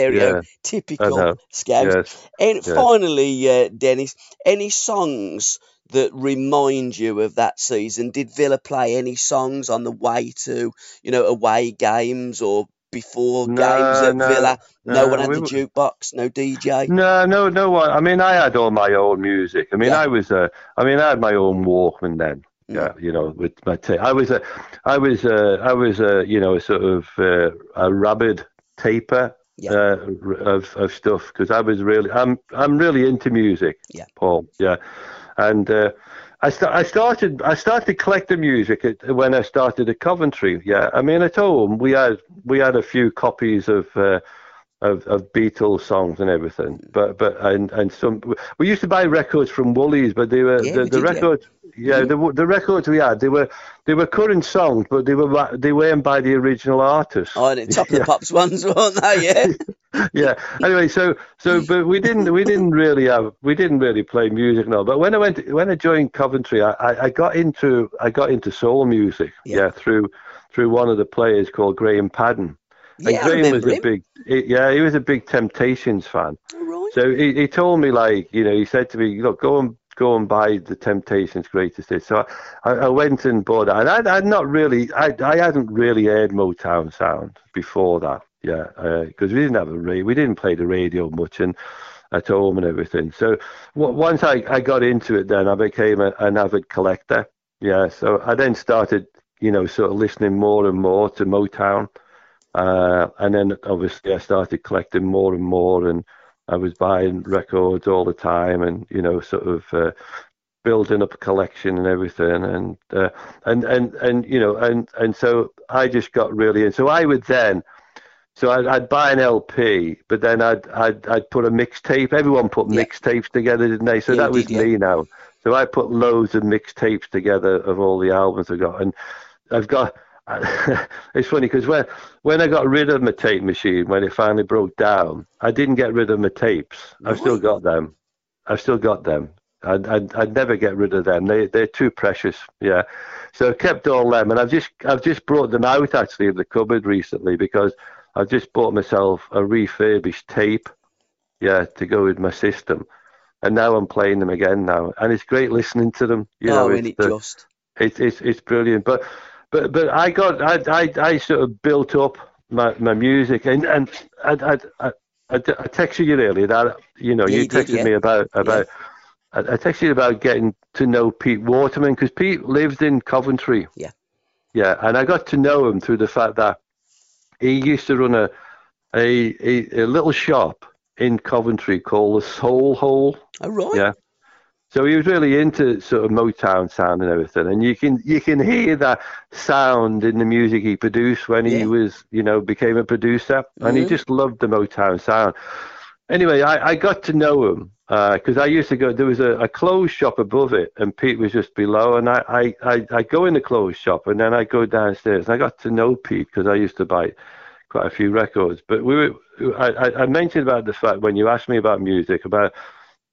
stereotypical know. scout. Yes. And yeah. finally, uh, Dennis, any songs that remind you of that season? Did Villa play any songs on the way to, you know, away games or before No, games at no, Villa? No, no, one had we the jukebox, no DJ. No, no, no one. I mean, I had all my own music. I mean, Yeah. I was a. I mean, I had my own Walkman then. Mm. Yeah, you know, with my tape. I was a, I was a, I was a, you know, a sort of uh, a rabid taper Yeah. uh, of of stuff because I was really, I'm, I'm really into music. Yeah. Paul. Yeah, and uh, I, sta- I started, I started collecting music at, when I started at Coventry. Yeah, I mean, at home we had, we had a few copies of. Uh, of, of Beatles songs and everything. But but and and some we used to buy records from Woolies, but they were Yeah, the, the did, yeah. records. Yeah, the the records we had they were they were current songs, but they were they weren't by the original artist. Oh, and top of the pops ones, weren't they? Yeah. yeah. Anyway, so so but we didn't we didn't really have we didn't really play music and all. But when I went when I joined Coventry, I, I, I got into I got into soul music. Yeah. Yeah. through through one of the players called Graham Paddon. Yeah, and I Graham was a him. big he- yeah he was a big Temptations fan. All right. So he, he told me like you know he said to me look go and go and buy the Temptations greatest hits. So I, I went and bought it, and I'd, I'd not really I I hadn't really heard Motown sound before that. Yeah, because we didn't have a we didn't play the radio much, and at home and everything. So w- once I, I got into it, then I became a, an avid collector. Yeah, so I then started you know sort of listening more and more to Motown. Uh, and then obviously I started collecting more and more, and I was buying records all the time, and you know, sort of uh, building up a collection and everything, and uh, and and and you know, and and so I just got really in. So I would then, so I'd, I'd buy an LP, but then I'd I'd I'd put a mixtape. Everyone put Yeah. mixtapes together, didn't they? So Yeah, that was did, yeah. me now. So I put loads of mixtapes together of all the albums I got, and I've got. it's funny because when when I got rid of my tape machine, when it finally broke down, I didn't get rid of my tapes. I've still got them. I've still got them. I'd, I'd, I'd never get rid of them. They they're too precious. Yeah. So I kept all them, and I've just I've just brought them out actually of the cupboard recently because I've just bought myself a refurbished tape. Yeah, to go with my system, and now I'm playing them again now, and it's great listening to them. You oh, know, oh, it's and it the- just. it's it's it's brilliant. But but but I got I I, I sort of built up my, my music and and I I, I I texted you earlier that you know Yeah, you you did, texted yeah. me about about I, I texted you about getting to know Pete Waterman because Pete lived in Coventry. Yeah. Yeah, and I got to know him through the fact that he used to run a a a, a little shop in Coventry called the Soul Hole. Oh, right. Yeah. So he was really into sort of Motown sound and everything, and you can you can hear that sound in the music he produced when he was you know became a producer, and he Mhm. just loved the Motown sound. Anyway, I, I got to know him because I used to go. There was a, a clothes shop above it, and Pete was just below. And I I, I, I go in the clothes shop, and then I go downstairs. And I got to know Pete because I used to buy quite a few records. But we were, I, I- I mentioned about the fact when you asked me about music about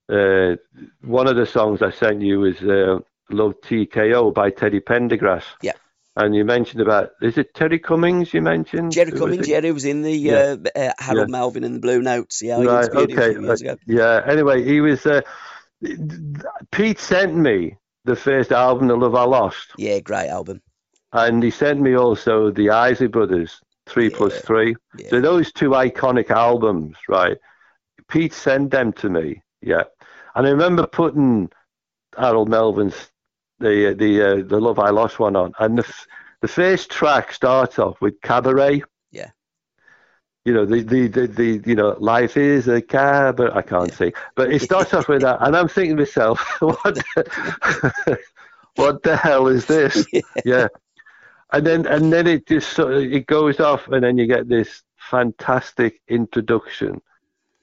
uh, one of the songs I sent you was uh, Love TKO by Teddy Pendergrass. Yeah. And you mentioned about, is it Terry Cummings you mentioned? Jerry Cummings, yeah, he was in the Yeah. uh, uh, Harold Yeah. Melvin and the Blue Notes. Yeah, Right, interviewed him a okay. few years uh, ago. yeah, anyway, he was, uh, Pete sent me the first album, The Love I Lost. Yeah, great album. And he sent me also the Isley Brothers, Three Plus Yeah. Three. Yeah. So those two iconic albums, right? Pete sent them to me, yeah. And I remember putting Harold Melvin's the the uh, the Love I Lost one on, and the f- the first track starts off with Cabaret. Yeah. You know the the the, the you know life is a cabaret. I can't Yeah. sing, but it starts off with that, and I'm thinking to myself, what the, what the hell is this? yeah. And then and then it just sort of, it goes off, and then you get this fantastic introduction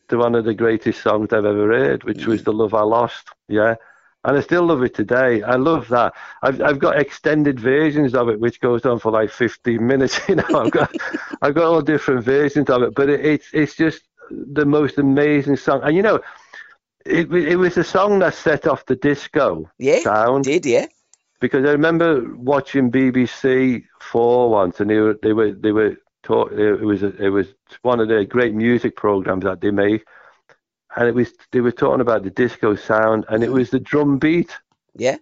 to one of the greatest songs I've ever heard, which was Mm. "The Love I Lost." Yeah, and I still love it today. I love that. I've I've got extended versions of it, which goes on for like 15 minutes. You know, I've got I've got all different versions of it, but it, it's it's just the most amazing song. And you know, it it was a song that set off the disco Yeah, sound did yeah? because I remember watching BBC Four once, and they were they were they were taught. It was a, it was one of the great music programs that they make, and it was they were talking about the disco sound, and it was the drum beat Yeah,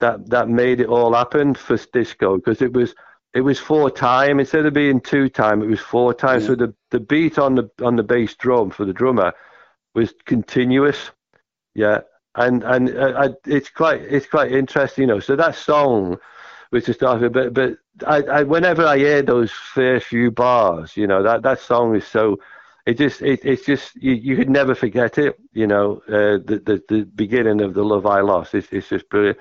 that that made it all happen for disco because it was it was four time instead of being two time, it was four time. So the the beat on the on the bass drum for the drummer was continuous. Yeah, and and uh, I, it's quite it's quite interesting, you know. So that song, which is started, but but I, I whenever I hear those first few bars, you know, that that song is so. It just it, it's just you, you could never forget it, you know. Uh, the, the the beginning of the love I lost. It's it's just brilliant.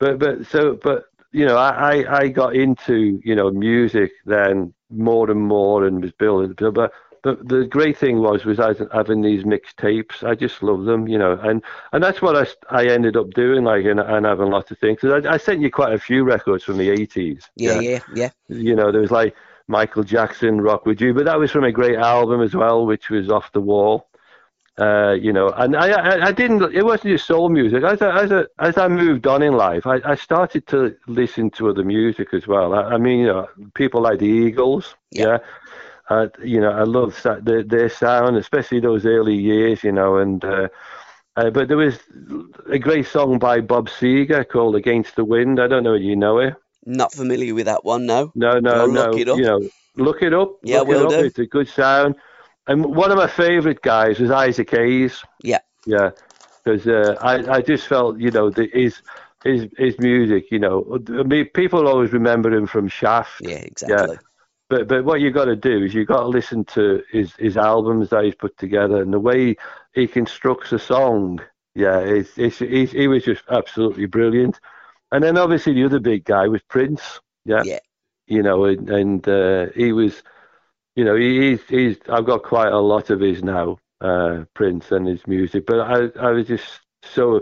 But but so but you know I I got into you know music then more and more and was building but but the great thing was was I was having these mixed tapes. I just love them, you know, and and that's what I, I ended up doing, like and, and having lots of things. Cause I, I sent you quite a few records from the eighties. yeah, yeah, yeah. You know, there was like Michael Jackson, Rock with You, but that was from a great album as well, which was Off the Wall. Uh, you know, and I, I, I didn't. It wasn't just soul music. As I, as I, as I moved on in life, I, I started to listen to other music as well. I, I mean, you know, people like the Eagles. Yeah. Yeah. Uh, you know, I love their, their sound, especially those early years. You know, and uh, uh, but there was a great song by Bob Seger called "Against the Wind." I don't know if you know it. Not familiar with that one, no. No, no, no. look it up. You know, look it up. Yeah, look will it up. do. It's a good sound. And one of my favourite guys was Isaac Hayes. Yeah, Yeah, because uh, I I just felt you know the, his his his music. You know, I mean, people always remember him from Shaft. yeah, exactly. Yeah. But but what you've got to do is you've got to listen to his his albums that he's put together and the way he constructs a song. Yeah, it's, it's, he's, he was just absolutely brilliant. And then obviously the other big guy was Prince. Yeah, Yeah. you know, and, and uh, he was, you know, he, he's he's I've got quite a lot of his now, uh, Prince and his music. But I I was just so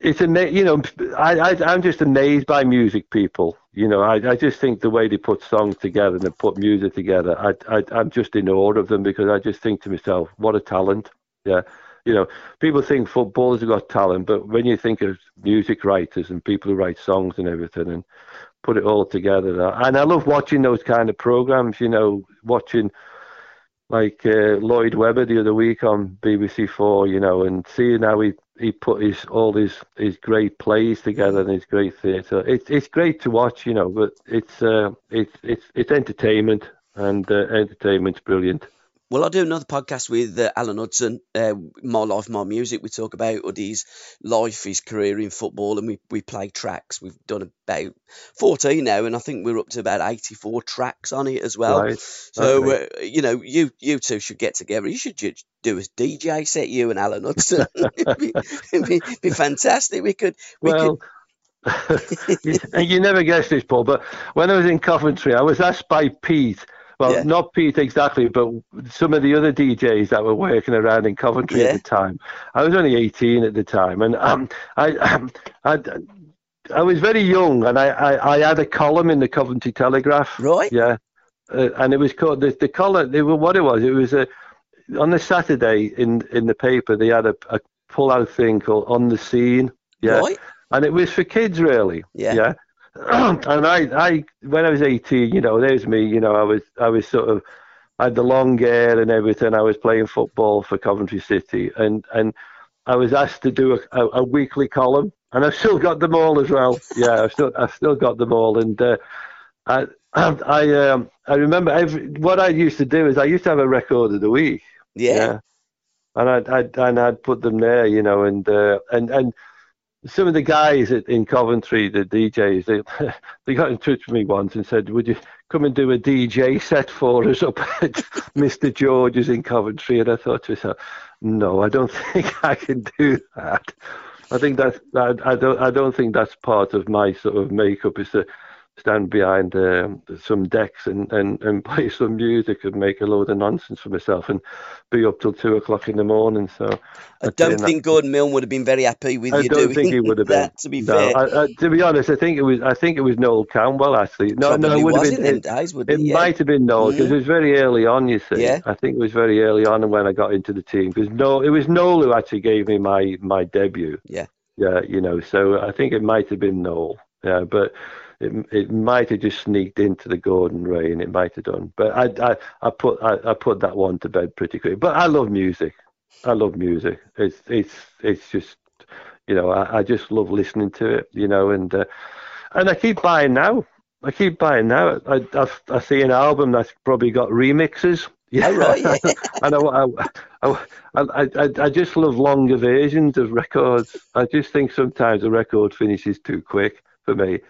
it's ama- you know I, I I'm just amazed by music people. You know, I I just think the way they put songs together and they put music together, I I I'm just in awe of them because I just think to myself, what a talent. Yeah. You know, people think footballers have got talent, but when you think of music writers and people who write songs and everything and put it all together, and I love watching those kind of programs. You know, watching like uh, Lloyd Webber the other week on BBC Four, you know, and seeing how he, he put his all his his great plays together and his great theatre. It's it's great to watch, you know, but it's uh, it's it's it's entertainment and uh, entertainment's brilliant. Well, I do another podcast with uh, Alan Hudson, uh, My Life, My Music. We talk about Uddy's life, his career in football, and we, we play tracks. We've done about 14 now, and I think we're up to about 84 tracks on it as well. Right. So, uh, you know, you you two should get together. You should ju- do a DJ set, you and Alan Hudson. it'd, be, it'd be, be fantastic. We could, we Well, you, and you never guess this, Paul, but when I was in Coventry, I was asked by Pete. Well, Yeah. not Pete exactly, but some of the other DJs that were working around in Coventry Yeah. at the time. I was only 18 at the time, and um, I, I, I was very young, and I, I, I had a column in the Coventry Telegraph. Right. Yeah, uh, and it was called the the column. It what it was. It was a on the Saturday in in the paper. They had a, a pull out thing called on the scene. Yeah, Right. and it was for kids really. Yeah. Yeah. and I, I, when I was 18, you know, there's me. You know, I was, I was sort of, I had the long hair and everything. I was playing football for Coventry City, and and I was asked to do a, a, a weekly column, and I've still got them all as well. Yeah, I've still, I've still got them all, and uh, I, I, um, I remember every, what I used to do is I used to have a record of the week. Yeah. And I'd, I'd and I'd put them there, you know, and uh, and and some of the guys at, in Coventry, the DJs, they they got in touch with me once and said, "Would you come and do a DJ set for us up at Mr. George's in Coventry?" And I thought to myself, "No, I don't think I can do that. I think that's I, I don't I don't think that's part of my sort of makeup is to stand behind um, some decks and, and, and play some music and make a load of nonsense for myself and be up till two o'clock in the morning. So I don't think Gordon Milne would have been very happy with I you don't doing think he would have that. been. To be No, fair, I, I, to be honest, I think it was I think it was Noel Cantwell actually. No, no, it would have been. It, days, it it? Yeah. might have been Noel because Mhm. it was very early on. You see, Yeah. I think it was very early on when I got into the team because no, it was Noel who actually gave me my my debut. Yeah. Yeah, you know, so I think it might have been Noel. Yeah, but it it might have just sneaked into the Gordon era, and it might have done. But I I, I put I, I put that one to bed pretty quick. But I love music. I love music. It's it's it's just you know I, I just love listening to it. You know, and uh, and I keep buying now. I keep buying now. I I, I see an album that's probably got remixes. Yeah, Oh, right, yeah. and I, I, I, I, I just love longer versions of records. I just think sometimes a record finishes too quick for me.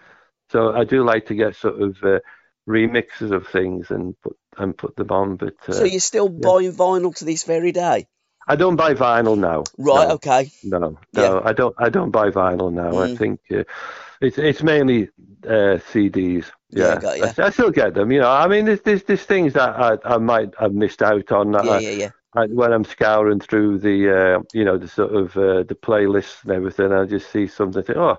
So I do like to get sort of uh, remixes of things and put and put them on. But uh, so you're still buying vinyl to this very day, I don't buy vinyl now. right? No. Okay. No, no, Yeah. I don't. I don't buy vinyl now. I Mm. think uh, it's it's mainly uh, CDs. Yeah, Yeah, got. I, I still get them. You know, I mean, there's there's, there's things that I, I might have missed out on. Yeah, I, yeah, yeah. I, when I'm scouring through the uh, you know the sort of uh, the playlists and everything, I just see something. Think, oh,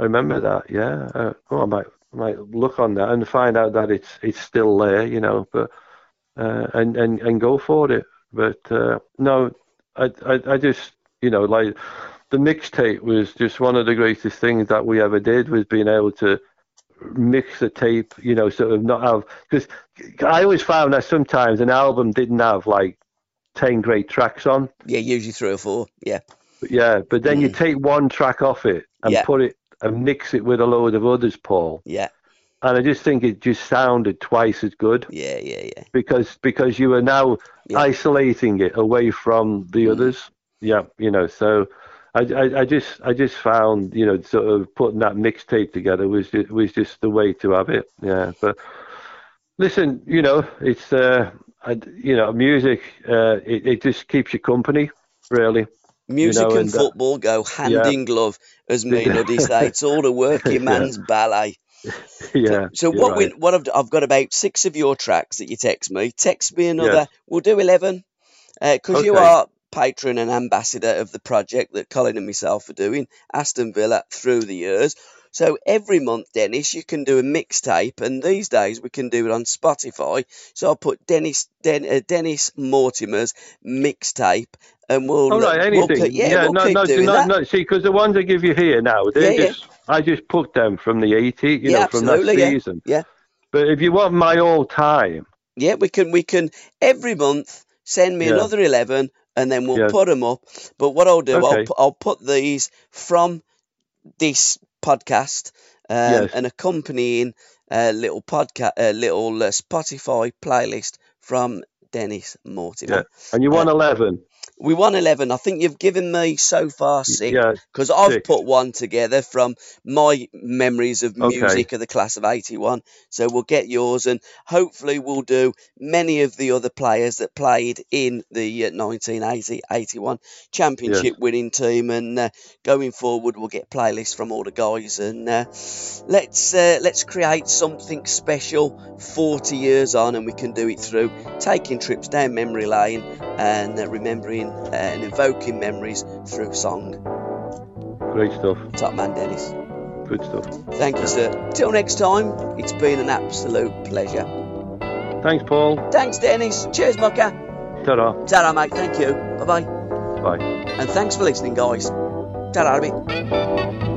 I remember that. Yeah. Uh, oh, I might I might look on that and find out that it's it's still there. You know, but uh, and and and go for it. But uh, no, I, I I just you know like the mixtape was just one of the greatest things that we ever did was being able to mix the tape. You know, sort of not have because I always found that sometimes an album didn't have like ten great tracks on. Yeah, usually three or four. Yeah. Yeah, but then you take one track off it and Mm. Yeah. put it and mix it with a load of others, Paul. Yeah. And I just think it just sounded twice as good Yeah, yeah, yeah. because because you are now Yeah. isolating it away from the Mm. others. Yeah, you know. So I, I I just I just found you know sort of putting that mixtape together was just, was just the way to have it. Yeah, but listen, you know, it's uh, I, you know, music. Uh, it it just keeps you company, really. Music know, and, and, uh, football go hand yeah. in glove, as me and Uddy say. It's all a working Yeah. man's ballet. yeah. So you're what we what I've I've got about six of your tracks that you text me. Text me another. Yes. We'll do eleven because you Okay. are patron and ambassador of the project that Colin and myself are doing, Aston Villa through the years. So every month, Dennis, you can do a mixtape, and these days we can do it on Spotify. So I'll put Dennis Den, uh, Dennis Mortimer's mixtape, and we'll All uh, right, we'll anything. keep- yeah, we'll no, no, doing no, that. no. See, because the ones I give you here now, they Yeah, yeah. I just put them from the 80, you Yeah, know, from that yeah. season. Yeah. But if you want my all time, Yeah, we can we can every month send me Yeah. another eleven, and then we'll Yeah. put them up. But what I'll do, I'll I'll put these from this podcast um, Yes. an accompanying uh, little podcast, uh, little uh, Spotify playlist from Dennis Mortimer. Yeah. and you want 11. We won eleven. I think you've given me so far six Yeah, because I've six. put one together from my memories of Okay. music of the class of 81. So we'll get yours and hopefully we'll do many of the other players that played in the uh, 1980 81 championship winning team. And uh, going forward, we'll get playlists from all the guys and uh, let's uh, let's create something special 40 years on and we can do it through taking trips down memory lane and uh, remembering uh, and evoking memories through song. great stuff. Top man Dennis. Good stuff. Thank you, sir. Till next time, it's been an absolute pleasure. Thanks, Paul. Thanks, Dennis. Cheers, Mucker. Ta-ra. Ta mate. Thank you. Bye bye. Bye. And thanks for listening, guys. Ta-ra, mate.